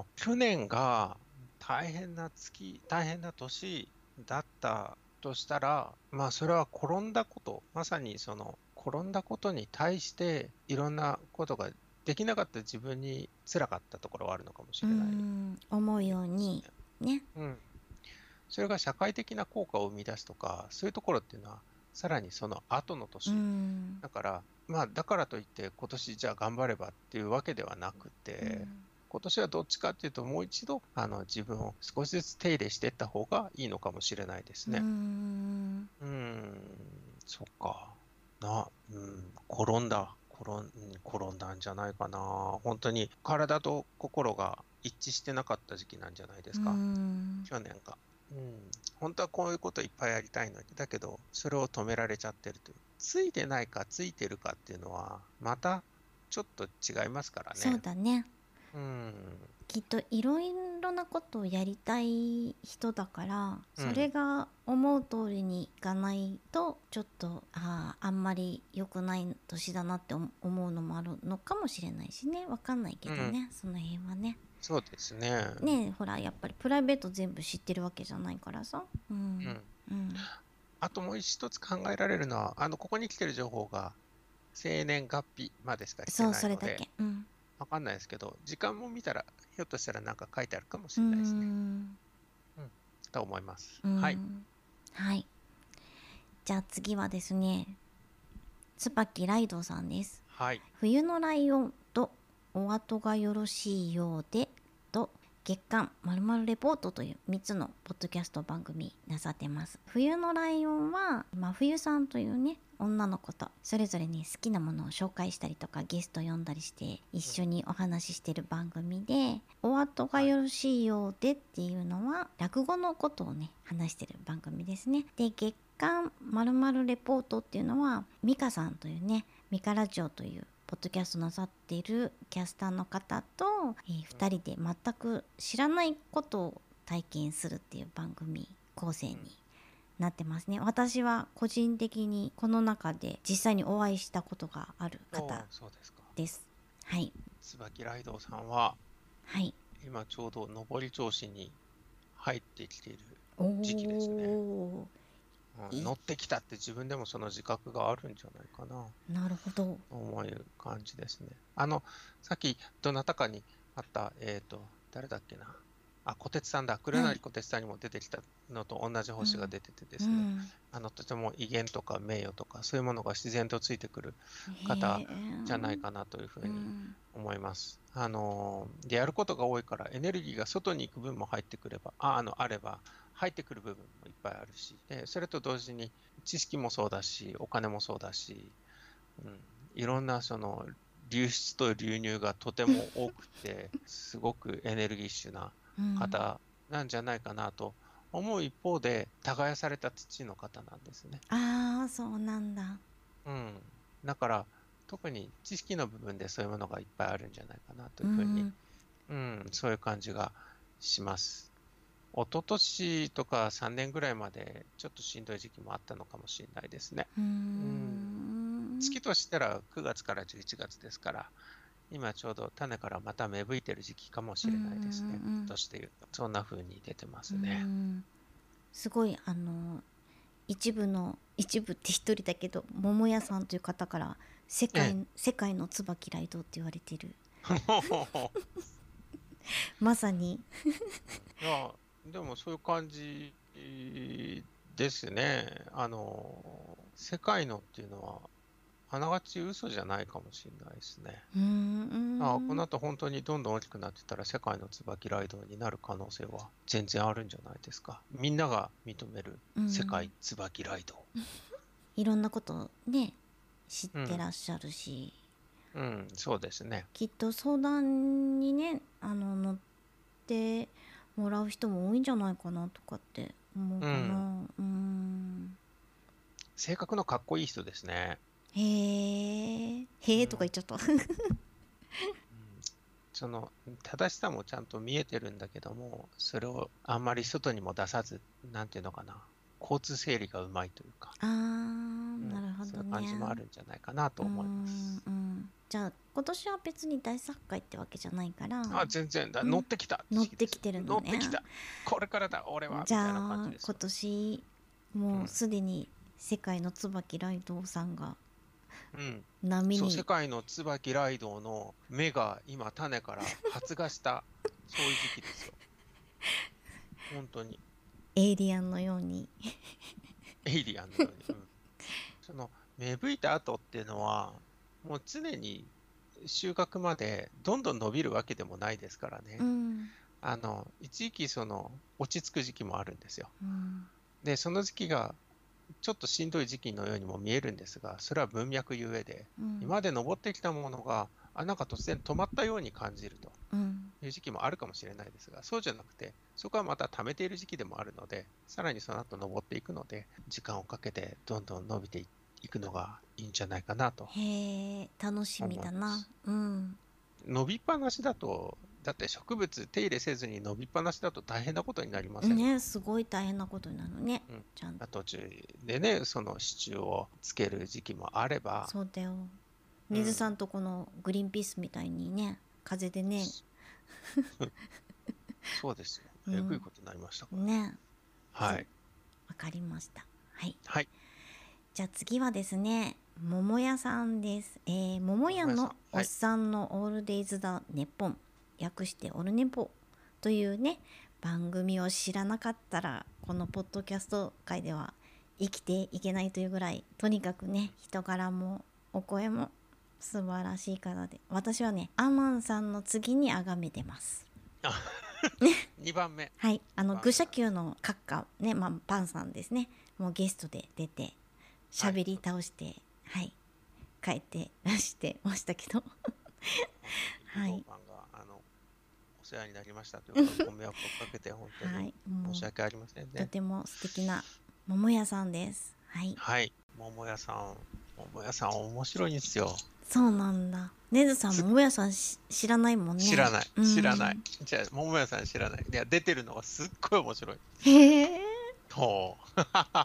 ー去年が大変な月、大変な年だったとしたら、まあそれは転んだこと、まさにその転んだことに対していろんなことができなかった自分に辛かったところはあるのかもしうれない。ん思うようにねうん。それが社会的な効果を生み出すとか、そういうところっていうのは、さらにその後の年。うんだから、まあだからといって今年じゃあ頑張ればっていうわけではなくて、今年はどっちかっていうと、もう一度あの自分を少しずつ手入れしていった方がいいのかもしれないですうね。んうーん、そっか。な、うん、転んだ。転転んだんじゃないかな。本当に体と心が一致してなかった時期なんじゃないですか。うん去年が。うん、本当はこういうこといっぱいやりたいのに、だけど、それを止められちゃってるという。ついてないか、ついてるかっていうのは、またちょっと違いますからね。そうだね。うん。きっといろいろなことをやりたい人だからうん。それが思う通りにいかないとちょっとあーあんまり良くない年だなって思思うのもあるのかもしれないしね。わかんないけどね、その辺はねそうですね。ねえほらやっぱりプライベート全部知ってるわけじゃないからさうんうん。うんあともう一つ考えられるのは、あの、ここに来てる情報が、生年月日までしかしてそうそれないので、だけうんわかんないですけど、時間も見たら、ひょっとしたらなんか書いてあるかもしうれないですね。んと思います。うんはい。はいじゃあ次はですね椿ライドさんですはい。冬のライオンとお後がよろしいようでと月刊まるレポートという3つのポッドキャスト番組なさってます。冬のライオンは真冬さんというね女の子とそれぞれに好きなものを紹介したりとかゲスト呼んだりして一緒にお話ししてる番組で「お後がよろしいようで」っていうのは落語のことをね話してる番組ですね。で月刊まるレポートっていうのはミカさんというねミカラジオというポッドキャストなさっているキャスターの方と、え2人で全く知らないことを体験するっていう番組構成になってますね。私は個人的にこの中で実際にお会いしたことがある方ですか。はい。椿ライドさんは、はい。今ちょうど上り調子に入ってきている。お時期ですね。ーうん乗ってきたって自分でもその自覚があるんじゃないかな。なるほど。思う感じですね。あのさっきどなたかにあったえっ、と誰だっけな。あ小鉄さんだ。黒柳小鉄さんにも出てきたのと同じ星が出ててですね、うん。あのとても威厳とか名誉とかそういうものが自然とついてくる方じゃないかなというふうにうん。思います。あのでやることが多いからエネルギーが外に行く分も入ってくればああのあれば入ってくる部分もいっぱいあるしでそれと同時に知識もそうだしお金もそうだし、うん、いろんなその流出と流入がとても多くて すごくエネルギッシュなうん方なんじゃないかなと思う一方で耕された土の方なんですね。ああ、そうなんだ。うん、だから特に知識の部分でそういうものがいっぱいあるんじゃないかなというふうに、んうん、そういう感じがします。一昨年とか3年ぐらいまでちょっとしんどい時期もあったのかもしれないですね。うーん。月としたら9月から11月ですから、今ちょうど種からまた芽吹いてる時期かもしれないですね。として言うと、そんな風に出てますうね。ん。すごいあの一部の一部って一人だけど桃屋さんという方から世界,、世界の椿ライドって言われてる。まさに。いや、でもそういう感じですね。あの、世界のっていうのは、あながち嘘じゃないかもしれないですね。あこの後本当にどんどん大きくなってたら世界の椿ライドになる可能性は全然あるんじゃないですか。みんなが認める世界椿ライド。いろんなことをね知ってらっしゃるし、うん、そうですね。きっと相談にねあの乗ってもらう人も多いんじゃないかなとかって思うかな。うーん。性格のかっこいい人ですね。へえへえとか言っちゃった、うん。その正しさもちゃんと見えてるんだけども、それをあんまり外にも出さず、なんていうのかな、交通整理がうまいというか、あなるほどねそういう感じもあるんじゃないかなと思います。うんうんじゃあ今年は別に大作会ってわけじゃないからあ、全然だ、うん乗ってきた。乗ってきてるのね乗ってきた。これからだ、俺は。みじゃあ今。年もうすでに世界の椿ライドさんがうん、波にそう世界の椿ライドの芽が今種から発芽したそういう時期ですよ。本当にエイリアンのようにエイリアンのように。うん その芽吹いた後っていうのはもう常に収穫までどんどん伸びるわけでもないですからね。うんあの一時期その落ち着く時期もあるんですよ。うんでその時期がちょっとしんどい時期のようにも見えるんですがそれは文脈ゆえでうん今まで登ってきたものがあなんか突然止まったように感じると。うん。いう時期もあるかもしれないですがそうじゃなくてそこはまた貯めている時期でもあるのでさらにその後登っていくので時間をかけてどんどん伸びていくのがいいんじゃないかなとへえ楽しみだな。うん。伸びっぱなしだとだって植物手入れせずに伸びっぱなしだと大変なことになりません？かねすごい大変なことになるね、うん。ちゃんと。途中でねその支柱をつける時期もあればそうだよ水さんとこのグリーンピースみたいにね風でね。そうですよ。うん。えぐいことになりましたから。ね。はい。わかりました。はい。はい。じゃあ次はですね桃屋さんです、えー、桃屋のおっさんのオールデイズだネポン。略してオルネポ。というね番組を知らなかったらこのポッドキャスト界では生きていけないというぐらいとにかくね人柄もお声も素晴らしい方で私はねアマンさんの次に崇めてます。2 番目。はい。あの愚者級の閣下ね、まあ、パンさんですね。もうゲストで出て喋り倒してはい、帰ってらして ましたけど。はい。あのお世話になりましたというご迷惑をかけて本当はに申し訳ありませんとね。ても素敵な桃屋さんです。はい。はい。桃屋さん、桃屋さん面白いんですよ。そうなんだねずさん桃屋さんし知らないもんね知らない。うん知らない。じゃあ、桃屋さん知らない。いや、出てるのがすっごい面白い。へえほう。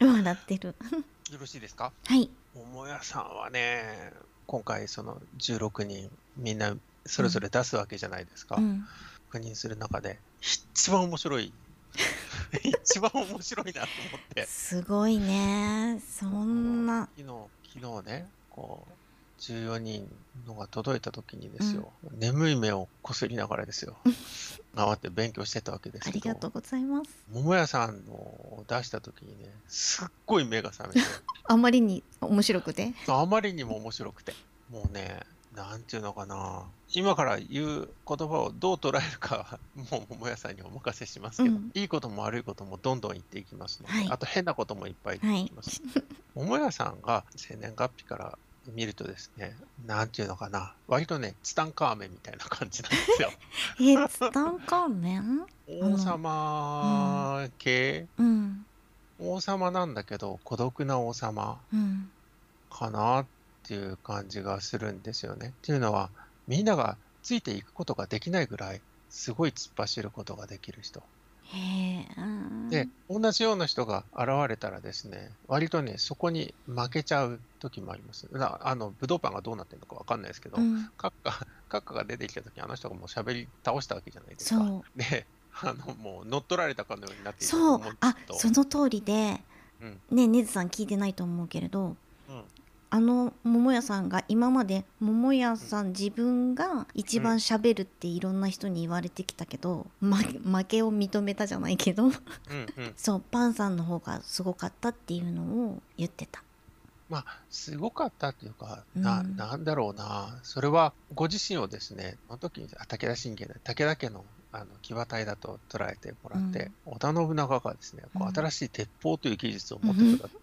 笑ってるうん、よろしいですか？はい桃屋さんはね、今回その16人みんなそれぞれ出すわけじゃないですか。うん確認する中で一番面白い一番面白いなと思って。すごいねそんな昨日、昨日ね、こう、14人のが届いた時にですよ、眠い目をこすりながらですよ、頑張って勉強してたわけですけど、ありがとうございます。桃屋さんのを出した時にね、すっごい目が覚めて、あまりに面白くて？あまりにも面白くて、もうね、なんていうのかな、今から言う言葉をどう捉えるかは、もう桃屋さんにお任せしますけど、うん。いいことも悪いこともどんどん言っていきますので、はい。あと変なこともいっぱい言っていきます。桃屋さんが生年月日から見るとですね、なんていうのかな、割とね、ツタンカーメンみたいな感じなんですよ。えツタンカーメン？王様系、うん王様なんだけど、孤独な王様うんかなっていう感じがするんですよね。っていうのは、みんながついていくことができないぐらい、すごい突っ走ることができる人。で、同じような人が現れたらですね、割とね、そこに負けちゃう時もあります。なあの、武道パンがどうなってるのかわかんないですけど、うん。カッカ、カッカが出てきた時、あの人がもう喋り倒したわけじゃないですか。で、あの、もう乗っ取られたかのようになっていたとそう。あその通りでうん、ねねずさん聞いてないと思うけれど。うん、あの桃屋さんが今まで桃屋さん自分が一番喋るっていろんな人に言われてきたけど、ま負けを認めたじゃないけどうん、うん。そうパンさんの方がすごかったっていうのを言ってた。まあ、すごかったっていうか、な、うんなんだろうな、それはご自身をですね、その時に、あ武田信玄で、武田家のあの騎馬隊だと捉えてもらって、織田信長がですね、こうんう新しい鉄砲という技術を持ってくる。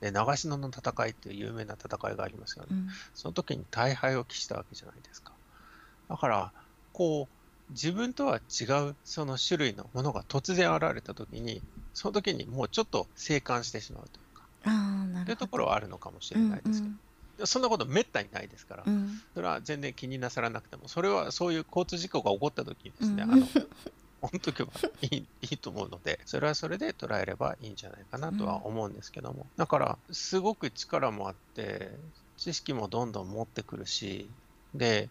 で長篠の戦いっていう有名な戦いがありますよね。うん。その時に大敗を期したわけじゃないですか。だから、こう、自分とは違うその種類のものが突然現れた時に、その時にもうちょっと静観してしまうというか、というところはあるのかもしれないですけど、うんそんなことめったにないですから、うんうん。それは全然気になさらなくても、それはそういう交通事故が起こった時にですね、うん。あの、本時はいいいいと思うので、それはそれで捉えればいいんじゃないかなとは思うんですけども、だから、すごく力もあって、知識もどんどん持ってくるし、で、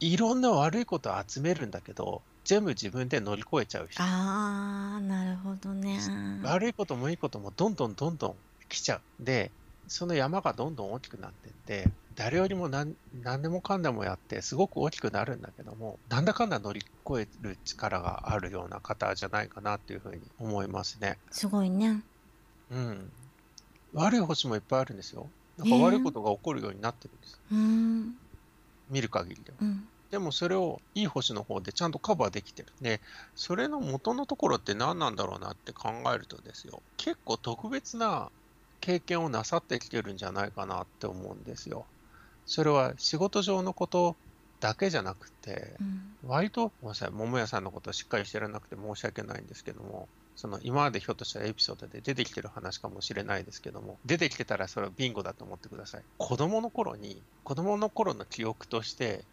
いろんな悪いことを集めるんだけど、全部自分で乗り越えちゃう人。あーなるほどね。悪いこともいいこともどんどんどんどん来ちゃう。で、その山がどんどん大きくなってって、誰よりも何何でもかんでもやって、すごく大きくなるんだけども、なんだかんだ乗り越える力があるような方じゃないかなっていうふうに思いますね。すごいね。うん。悪い星もいっぱいあるんですよ。なんか悪いことが起こるようになってるんです。うん見る限りでは。うんでもそれをいい星の方でちゃんとカバーできてる。で、それの元のところって何なんだろうなって考えるとですよ、結構特別な経験をなさってきてるんじゃないかなって思うんですよ。それは仕事上のことだけじゃなくて、うん割と、ごめんなさい、桃屋さんのことをしっかり知らなくて申し訳ないんですけども、その今までひょっとしたらエピソードで出てきてる話かもしれないですけども、出てきてたらそれはビンゴだと思ってください。子供の頃に、子供の頃の記憶として、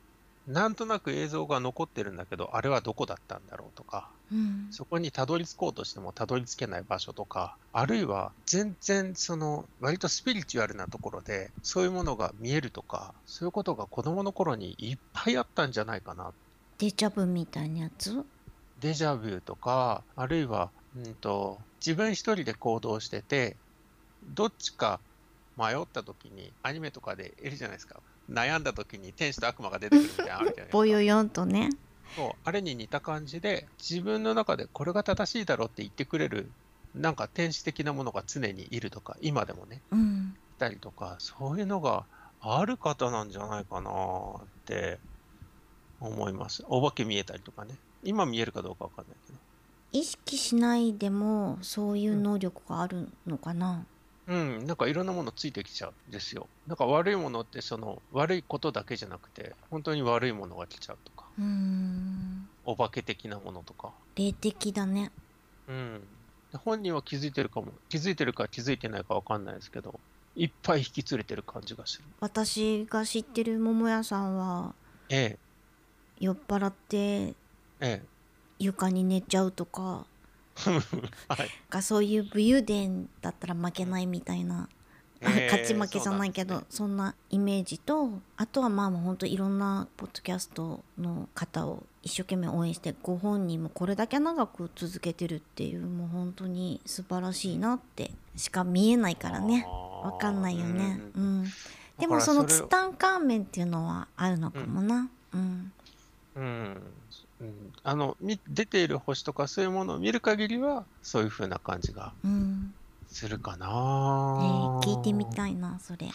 なんとなく映像が残ってるんだけど、あれはどこだったんだろうとか、うんそこにたどり着こうとしてもたどり着けない場所とか、あるいは全然その割とスピリチュアルなところでそういうものが見えるとか、そういうことが子供の頃にいっぱいあったんじゃないかな。デジャブみたいなやつ？デジャビューとか、あるいは、うんと、自分一人で行動してて、どっちか迷った時にアニメとかでいるじゃないですか。悩んだ時に天使と悪魔が出てくるみたいなのあるじゃないですか。ぼよよんとね。そうあれに似た感じで自分の中でこれが正しいだろうって言ってくれるなんか天使的なものが常にいるとか今でもね。うん。いたりとかそういうのがある方なんじゃないかなって思います。お化け見えたりとかね。今見えるかどうかわかんないけど。意識しないでもそういう能力があるのかな。うん。なんかいろんなものついてきちゃうんですよ。なんか悪いものってその悪いことだけじゃなくて本当に悪いものが来ちゃうと。かうーんお化け的なものとか霊的だね。うん。で本人は気づいてるかも、気づいてるか気づいてないかわかんないですけど、いっぱい引き連れてる感じがする。私が知ってる桃屋さんはえ酔っ払ってえ、え床に寝ちゃうとかえ。はい。がそういう武勇伝だったら負けないみたいな、勝ち負けじゃないけどそんなイメージとあとはまあもうほんといろんなポッドキャストの方を一生懸命応援してご本人もこれだけ長く続けてるっていうもう本当に素晴らしいなってしか見えないからね。あー。わかんないよね。ううん。ん、でもそのツタンカーメンっていうのはあるのかもな。うん。うん、うん、あのみ出ている星とかそういうものを見る限りはそういう風な感じがうん、するかな、えー聞いてみたいなそれ。で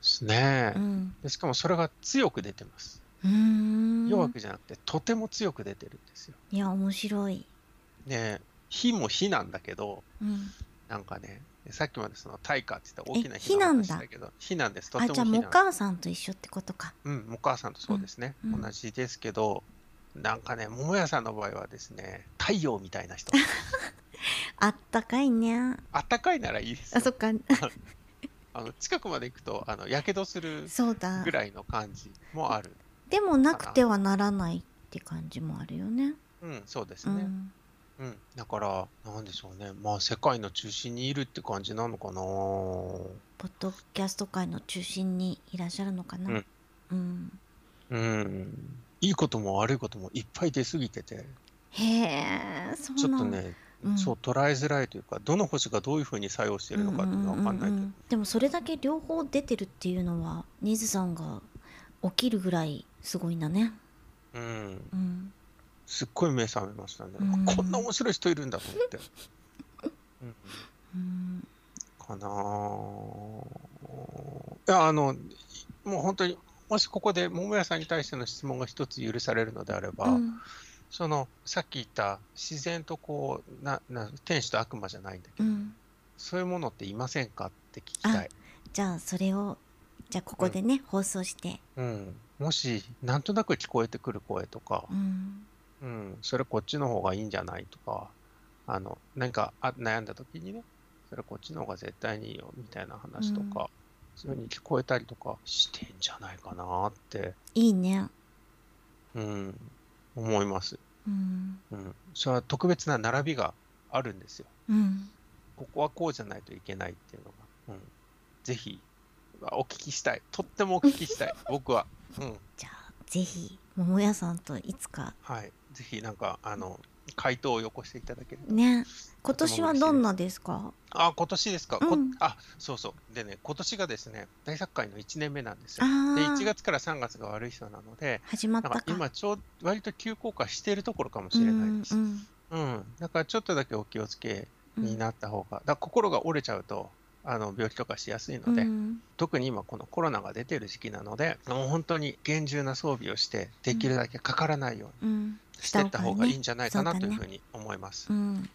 すね、うん。でしかもそれが強く出てます。うーん。弱くじゃなくてとても強く出てるんですよ。いや面白い。ね火も火なんだけどうん。なんかねさっきまでその大火って言った大きなえ火なんだ。けど火なんです。とあじゃあお母さんと一緒ってことか。うん、お母さんとそうですね、うんうん。同じですけど、なんかね、桃屋さんの場合はですね、太陽みたいな人。あったかいねあったかいならいいですよ。あそっかあの近くまで行くと、あの、やけどするそうだぐらいの感じもある。でもなくてはならないって感じもあるよねうん、そうですね。うんうん。だから、なんでしょうね。まあ、世界の中心にいるって感じなのかな。ポッドキャスト界の中心にいらっしゃるのかなうんうんうん。いいことも悪いこともいっぱい出過ぎてて、へえそうちょっなんとね、うん。そう、捉えづらいというか、どの星がどういうふうに作用してるのかっていうのは分かんないうんう。んでもそれだけ両方出てるっていうのはニズさんが起きるぐらいすごいんだね。うん。うん。すっごい目覚めましたね。うん。こんな面白い人いるんだと思って。うん、うん。かなぁ。いや、あの、もう本当に、もしここで桃屋さんに対しての質問が一つ許されるのであれば、うんその、さっき言った自然とこう、な、な、天使と悪魔じゃないんだけど、うん。そういうものっていませんかって聞きたい。じゃあそれをじゃあここでね、放送して。うん。もし、なんとなく聞こえてくる声とか、うん。うん、それこっちの方がいいんじゃないとか、あの、何かあ悩んだ時にね、それこっちの方が絶対にいいよみたいな話とか、そういうふうに聞こえたりとかしてんじゃないかなって、いいね。うん、思います。うんうん。それは特別な並びがあるんですよ。うんここはこうじゃないといけないっていうのが、うん。ぜひ、お聞きしたい。とってもお聞きしたい。僕は。うん。じゃあぜひ桃屋さんといつかはい。ぜひ、なんか、あの、回答をよこしていただけると。ね今年はどんなですか？あ、今年ですか？こうんあ、そうそう。でね、今年がですね、大作会の1年目なんですよ。あで、1あ月から3月が悪い人なので、始まったか今ちょう割と急降下しているところかもしれないです。ううん。んだからちょっとだけお気をつけうんになった方が、だから心が折れちゃうと、あの病気とかしやすいので、うん特に今このコロナが出てる時期なので、もう本当に厳重な装備をして、できるだけかからないようにうんしていった方がいいんじゃないかなというふうに思います。うん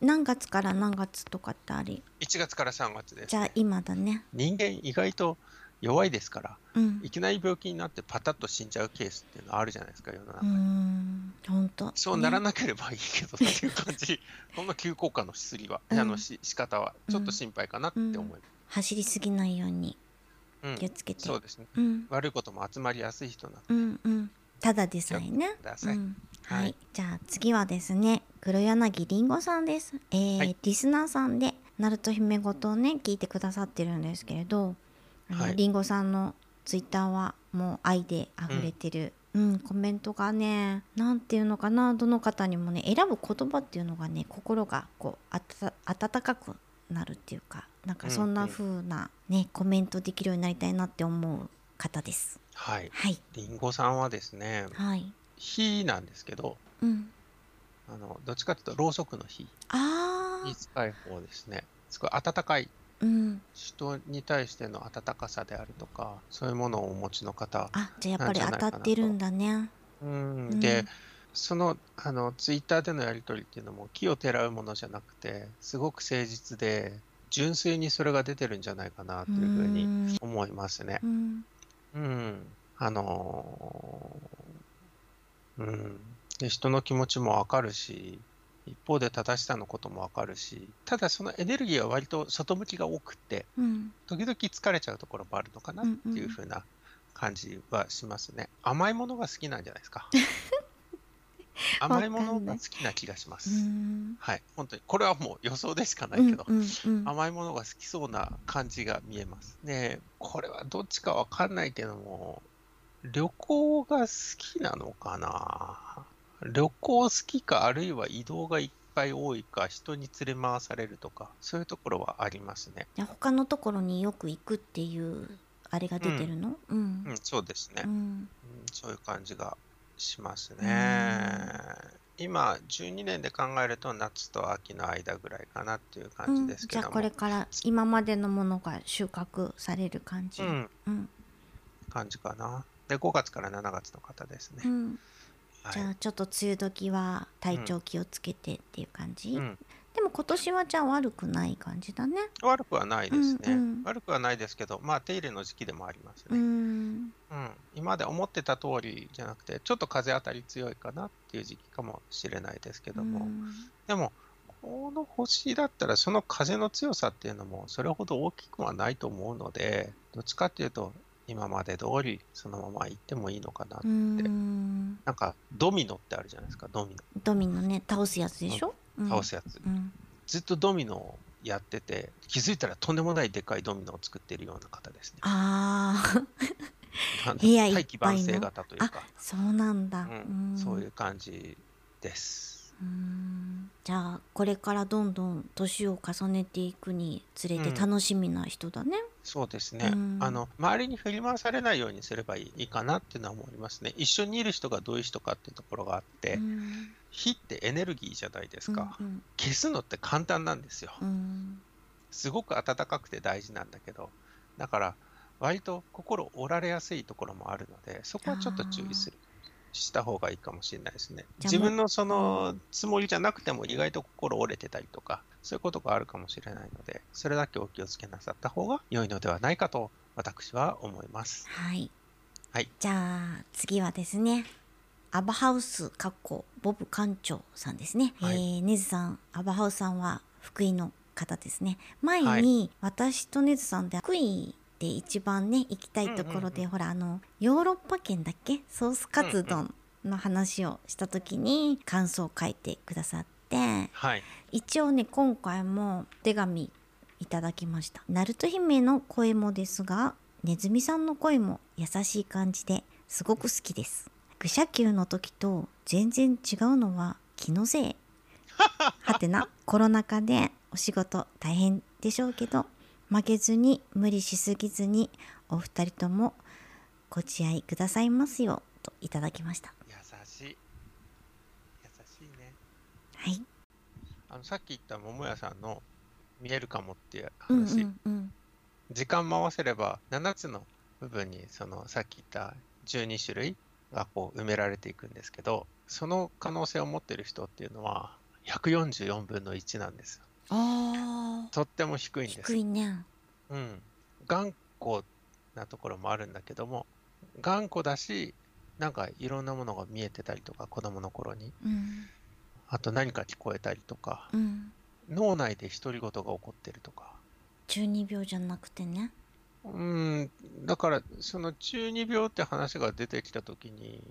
何月から何月とかってあり？1月から3月ですじ。ゃあ今だね人間意外と弱いですから、うんいきなり病気になってパタッと死んじゃうケースっていうのはあるじゃないですか、世の中うに。ん本当そうならねなければいいけどっていう感じ、この急降下の薬は、うんあのし仕方はちょっと心配かなって思います。走りすぎないようにうん気をつけてそうですね。うん悪いことも集まりやすい人なので、うんうんただでさえねください。うんははい。い、じゃあ次はですね黒柳りんごさんです、えーはい。リスナーさんでナルト姫ごとをね聞いてくださってるんですけれどりんごさんのツイッターはもう愛で溢れてる、うん。コメントがねなんていうのかなどの方にもね選ぶ言葉っていうのがね心がこうあた温かくなるっていうかなんかそんな風なね、コメントできるようになりたいなって思う方です。はい。はい。りんごさんはですね、はい火なんですけど、うんあのどっちかというとろうそくの火に近い方ですね。すごい温かいうん人に対しての温かさであるとか、そういうものをお持ちの方。あじゃあやっぱり当たってるんだね。うんうんで、そのあのツイッターでのやり取りっていうのも木をてらうものじゃなくて、すごく誠実で、純粋にそれが出てるんじゃないかなというふうにん思いますね。うんうん。あのーうん。で、人の気持ちもわかるし、一方で正しさのこともわかるし、ただそのエネルギーは割と外向きが多くって、うん時々疲れちゃうところもあるのかなっていうふうな感じはしますね。甘いものが好きなんじゃないですか。甘いものが好きな気がしまうす。んはい。本当に。これはもう予想でしかないけど、うんうん甘いものが好きそうな感じが見えます。ねこれはどっちかわかんないけども、旅行が好きなのかな？旅行好きか、あるいは移動がいっぱい多いか、人に連れ回されるとか、そういうところはありますね。他のところによく行くっていうあれが出てるの？うんうん、そうですね。うんうんそういう感じがしますうね。今、12年で考えると夏と秋の間ぐらいかなっていうう感じんですけども。じゃあこれから今までのものが収穫される感じうん、うん感じかな。で、5月から7月の方ですね。うん。はい。じゃあちょっと梅雨時は体調気をつけてっていう感じ、うん、でも今年はじゃあ悪くない感じだね。悪くはないですね、うんうん。悪くはないですけど、まあ、手入れの時期でもありますうね。ん。うん、今まで思ってた通りじゃなくて、ちょっと風当たり強いかなっていう時期かもしれないですけども、うん。でも、この星だったら、その風の強さっていうのも、それほど大きくはないと思うので、どっちかっていうと、今まで通りそのまま行ってもいいのかな。うん。なんか、ドミノってあるじゃないですか、ドミドミノね。倒すやつでしょ、ノ、倒すやつ。うん。ずっとドミノをやってて、気づいたらとんでもないでかいドミノを作っているような方ですね。ああ部屋いっいの。晩成型というあか、そうなんだ、うん、そういうう感じです。うん。じゃあこれからどんどん年を重ねていくにつれてうん。楽しみな人だね、そうですね、うん。あの周りに振り回されないようにすればいいかなっていうのは思いますね。一緒にいる人がどういう人かっていうところがあって、うん。火ってエネルギーじゃないですか、うん消すのって簡単なんですよ。うん。すごく温かくて大事なんだけど、だから割と心折られやすいところもあるので、そこはちょっと注意する。した方がいいかもしれないですね。自分のそのつもりじゃなくても意外と心折れてたりとか、そういうことがあるかもしれないので、それだけお気をつけなさった方が良いのではないかと私は思います。はい、はい。じゃあ次はですね。アバハウスかっこボブ館長さんですね、はい。えー、ネズさん。アバハウスさんは福井の方ですね。前はに私とネズさんで福井で一番ね行きたいところで、ほらあのヨーロッパ圏だっけ？ソースカツ丼の話をした時に感想を書いてくださって。はい。一応ね今回もお手紙いただきました。ナルト姫の声もですがネズミさんの声も優しい感じですごく好きです。愚者級の時と全然違うのは気のせい。はてなコロナ禍でお仕事大変でしょうけど負けずに無理しすぎずにお二人ともご自愛くださいますよといただきました。優しい。優しいね。はい。あのさっき言った桃屋さんの見えるかもっていううんう話、んうん。時間回せれば7つの部分にそのさっき言った12種類がこう埋められていくんですけどその可能性を持ってる人っていうのは144分の1なんですよあとっても低いんーです。低いね。うん、頑固なところもあるんだけども頑固だしなんかいろんなものが見えてたりとか子供の頃に。うん。あと何か聞こえたりとか。うん。脳内で独り言が起こってるとか。中二病じゃなくてね。うん。だからその中二病って話が出てきた時に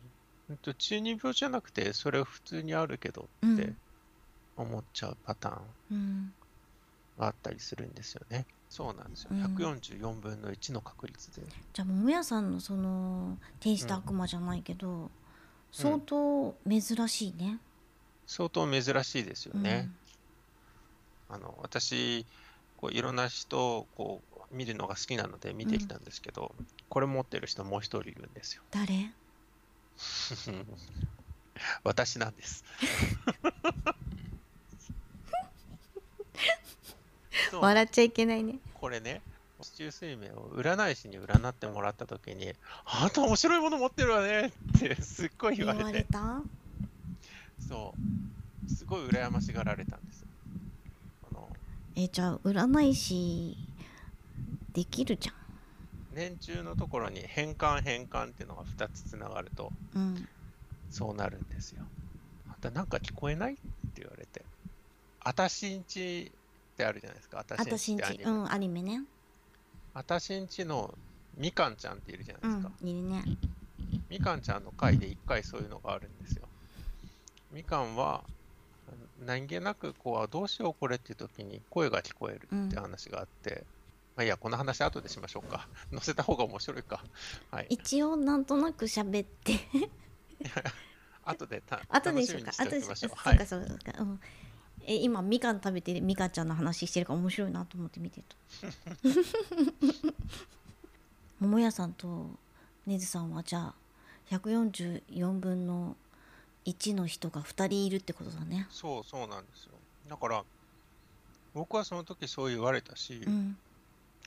中二病じゃなくてそれ普通にあるけどってうん思っちゃうパターンうんがあったりするんですよね。そうなんですよ。うん144分の1の確率で。じゃあ桃屋さんのその天使と悪魔じゃないけど、相当珍しいね。相当珍しいですよね。あの私こういろんな人をこう見るのが好きなので見てきたんですけど、これ持ってる人もう一人いるんですよ。誰？私なんです。そう笑っちゃいけないね。これね、市中水明を占い師に占ってもらったときに、あんた面白いもの持ってるわねってすっごい言言わわれて、れた？そう、すごい羨ましがられたんですよ。あのえじゃあ占い師できるじゃ年中のところに変換変換っていうのが2つつながると、ん。うん。そうなるんですよ。あんたなんか聞こえない？って言われて。あたしんちってあるじゃないですか。あたしん私んち。うん、アニメね。あたしんちのみかんちゃんっているじゃないうですか。ん、いるね。みかんちゃんの回で1回そういうのがあるんですよ。みかんは何気なくこうどうしようこれっていう時に声が聞こえるって話があって、まあ、いや、この話後でしましょうか。載せた方が面白いか。はい。一応なんとなく喋って 後でた 後でしょうか後でしょうか。はい。そうかそうか、うん、え今みかん食べてみかんちゃんの話してるから面白いなと思って見てた。桃屋さんとねずさんはじゃあ144分の1の人が2人いるってことだね。そうそうなんですよ。だから、僕はその時そう言われたし、うん。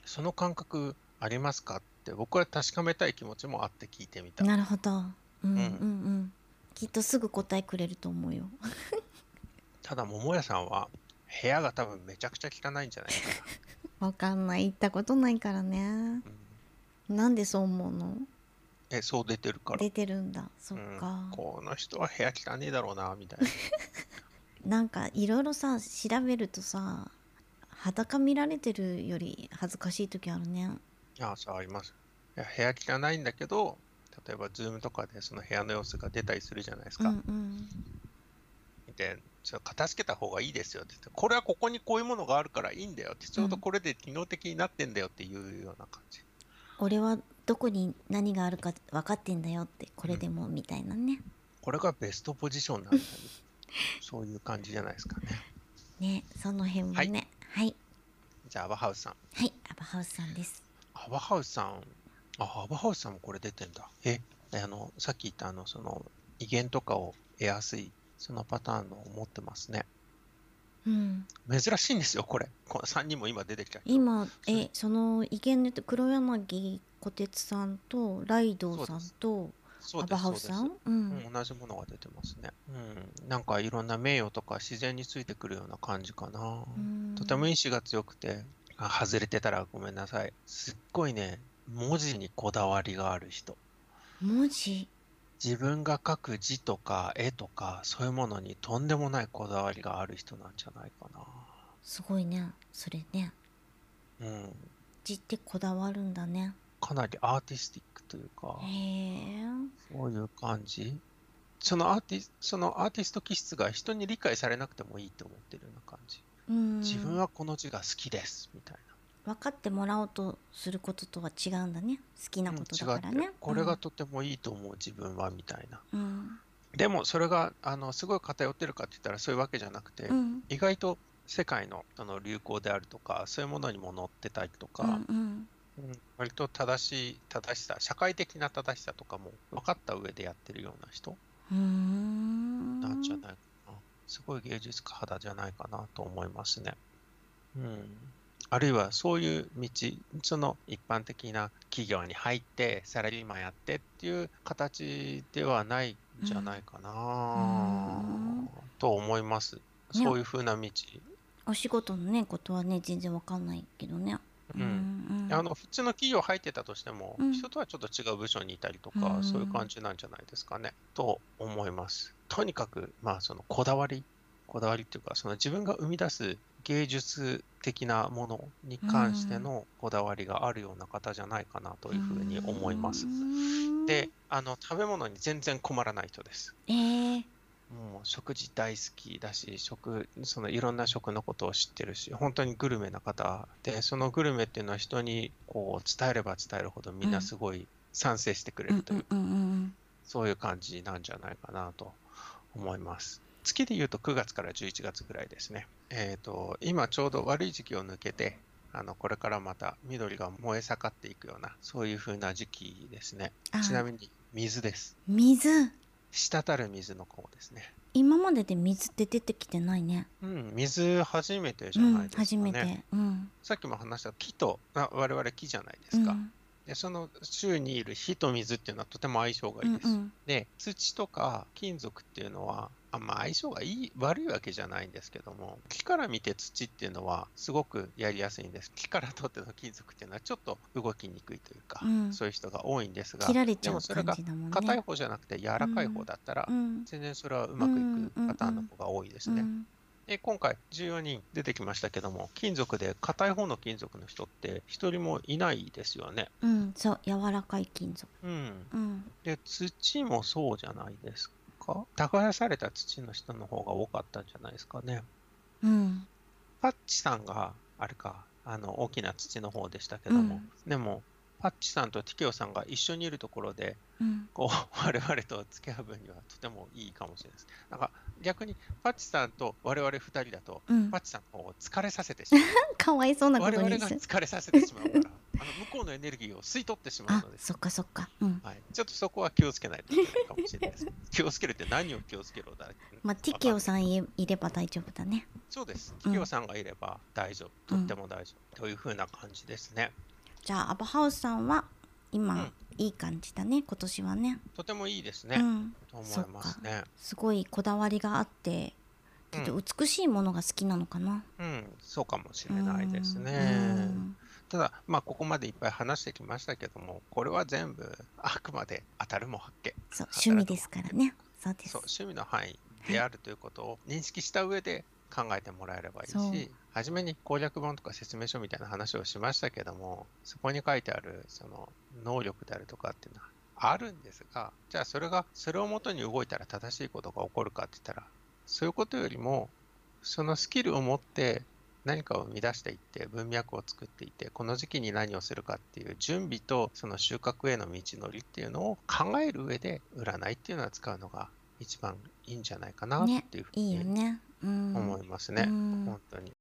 その感覚ありますかって僕は確かめたい気持ちもあって聞いてみた。なるほど。うんうん。うんうん。きっとすぐ答えくれると思うよただ、桃屋さんは部屋が多分めちゃくちゃ汚いんじゃないか わかんない行ったことないからねな。うん、なんでそう思うの？え、そう出てるから。出てるんだそっうんか、この人は部屋汚ねえだろうな、みたいな。なんかいろいろさ調べるとさ裸見られてるより恥ずかしい時あるねいや、そうあります。いや部屋汚いんだけど、例えば、ズームとかでその部屋の様子が出たりするじゃないですうんか。うんで、ちょっと片付けた方がいいですよって言って、これはここにこういうものがあるからいいんだよって、ちょうどこれで機能的になってんだよっていうような感じ。俺はどこに何があるか分かってんだよってこれでもみたいなねこれがベストポジションなんだよ。そういう感じじゃないですかね。ねその辺もねはいじゃあ、アバハウスさん。はいアバハウスさんですアバハウスさん、あ、アバハウスさんもこれ出てんだ。え、あの、さっき言ったあの、その、威厳とかを得やすい、そのパターンのを持ってますね。うん珍しいんですよ、これ。この3人も今出てきた。今それえその意見で黒柳小鉄さんとライドウさんとアバハ。ウスさん？ううんん、同じものが出てますね。うん。なんかいろんな名誉とか自然についてくるような感じかな。うんとても意志が強くて、あ外れてたらごめんなさい。すっごいね、文字にこだわりがある人。文字？自分が描く字とか絵とかそういうものにとんでもないこだわりがある人なんじゃないかすごいねそれねな。うん。字ってこだわるんだねかなりアーティスティックというか、へえそういう感じ。そのアーティスそのアーティスト気質が人に理解されなくてもいいと思ってるような感じ。うん自分はこの字が好きですみたい分かってもらおうとすることとは違うんだね。好きなな。ことだからね。これがとてもいいと思う自分はみたいな。うん。でもそれがあのすごい偏ってるかって言ったらそういうわけじゃなくて、うん。意外と世界のその流行であるとかそういうものにも載ってたりとか、うんうん。うん割と正しい正しさ社会的な正しさとかも分かった上でやってるような人なんじゃないかな、すごい芸術家肌じゃないかなと思いますね。うん、あるいはそういう道その一般的な企業に入ってサラリーマンやってっていう形ではないんじゃないかな、うん。と思います。そういうふうな道。お仕事のねことはね全然わかんないけどね。うん。うんあの普通の企業入ってたとしても、うん。人とはちょっと違う部署にいたりとか、うん。そういう感じなんじゃないですかね、と思います。とにかく、まあ、そのこだわり、こだわりっていうか、その自分が生み出す芸術的なものに関してのこだわりがあるような方じゃないかなというふうに思います。うんで、あの食べ物に全然困らない人です。えー、もう食事大好きだし、食、そのいろんな食のことを知ってるし、本当にグルメな方で、そのグルメっていうのは人にこう伝えれば伝えるほどみんなすごい賛成してくれるという、そういう感じなんじゃないかなと思います。月で言うと9月から11月ぐらいですね。えっ、と、今ちょうど悪い時期を抜けて、あの、これからまた緑が燃え盛っていくような、そういう風な時期ですね。あちなみに水です。水？滴る水の方ですね。今までで水って出てきてないねうん、水初めてじうゃないですかね。ん初めてうんさっきも話した木と、あ我々木じゃないですか。うんで、その周にいる火と水っていうのはとても相性がいいです。うんうんで、土とか金属っていうのは、あんま相性がいい、悪いわけじゃないんですけども、木から見て土っていうのはすごくやりやすいんです。木から取っての金属っていうのはちょっと動きにくいというか、うんそういう人が多いんですが、でもそれが硬い方じゃなくて柔らかい方だったら、うん全然それはうまくいくパターンの方が多いですね。うんで今回14人出てきましたけども金属で硬い方の金属の人って一人もいないですよね。うんそう柔らかい金属。うん、うん。で土もそうじゃないですか？耕された土の人の方が多かったんじゃないですかね。うん。パッチさんがあれかああの大きな土の方でしたけども、でもパッチさんとティケオさんが一緒にいるところで、うんこう 我々と付き合う分にはとてもいいかもしれないです。なんか逆にパッチさんと我々二人だと、うんパッチさんを疲れさせてしまう。かわいそうなこ我々とにするが疲れさせてしまうから、あの向こうのエネルギーを吸い取ってしまうあのです。そっかそっかうんはい、ちょっとそこは気をつけないといけないかもしれないです。気をつけるって何を気をつけろだまあティケオんさんいいれば大丈夫だねそうです。うんティケオさんがいれば大丈夫。とっても大丈夫。というふうな感じですね。じゃあアバハウスさんは今、うん。いい感じだね今年はね。とてもいいですね。うん。と思いますね。すごいこだわりがあってちょっと美しいものが好きなのかな、うん、そうかもしれないですうね。ん。ただ、まあ、ここまでいっぱい話してきましたけども、これは全部あくまで当たるも発見。そう趣味ですからね。そうです。そう、趣味の範囲であるということを認識した上で考えてもらえればいいし、初めに攻略本とか説明書みたいな話をしましたけども、そこに書いてあるその能力であるとかっていうのはあるんですが、じゃあそれが、それをもとに動いたら正しいことが起こるかって言ったら、そういうことよりも、そのスキルを持って何かを生み出していって文脈を作っていってこの時期に何をするかっていう準備とその収穫への道のりっていうのを考える上で占いっていうのは使うのが一番いいんじゃないかなっていうふういいよにね。うん思いますね。うん本当に。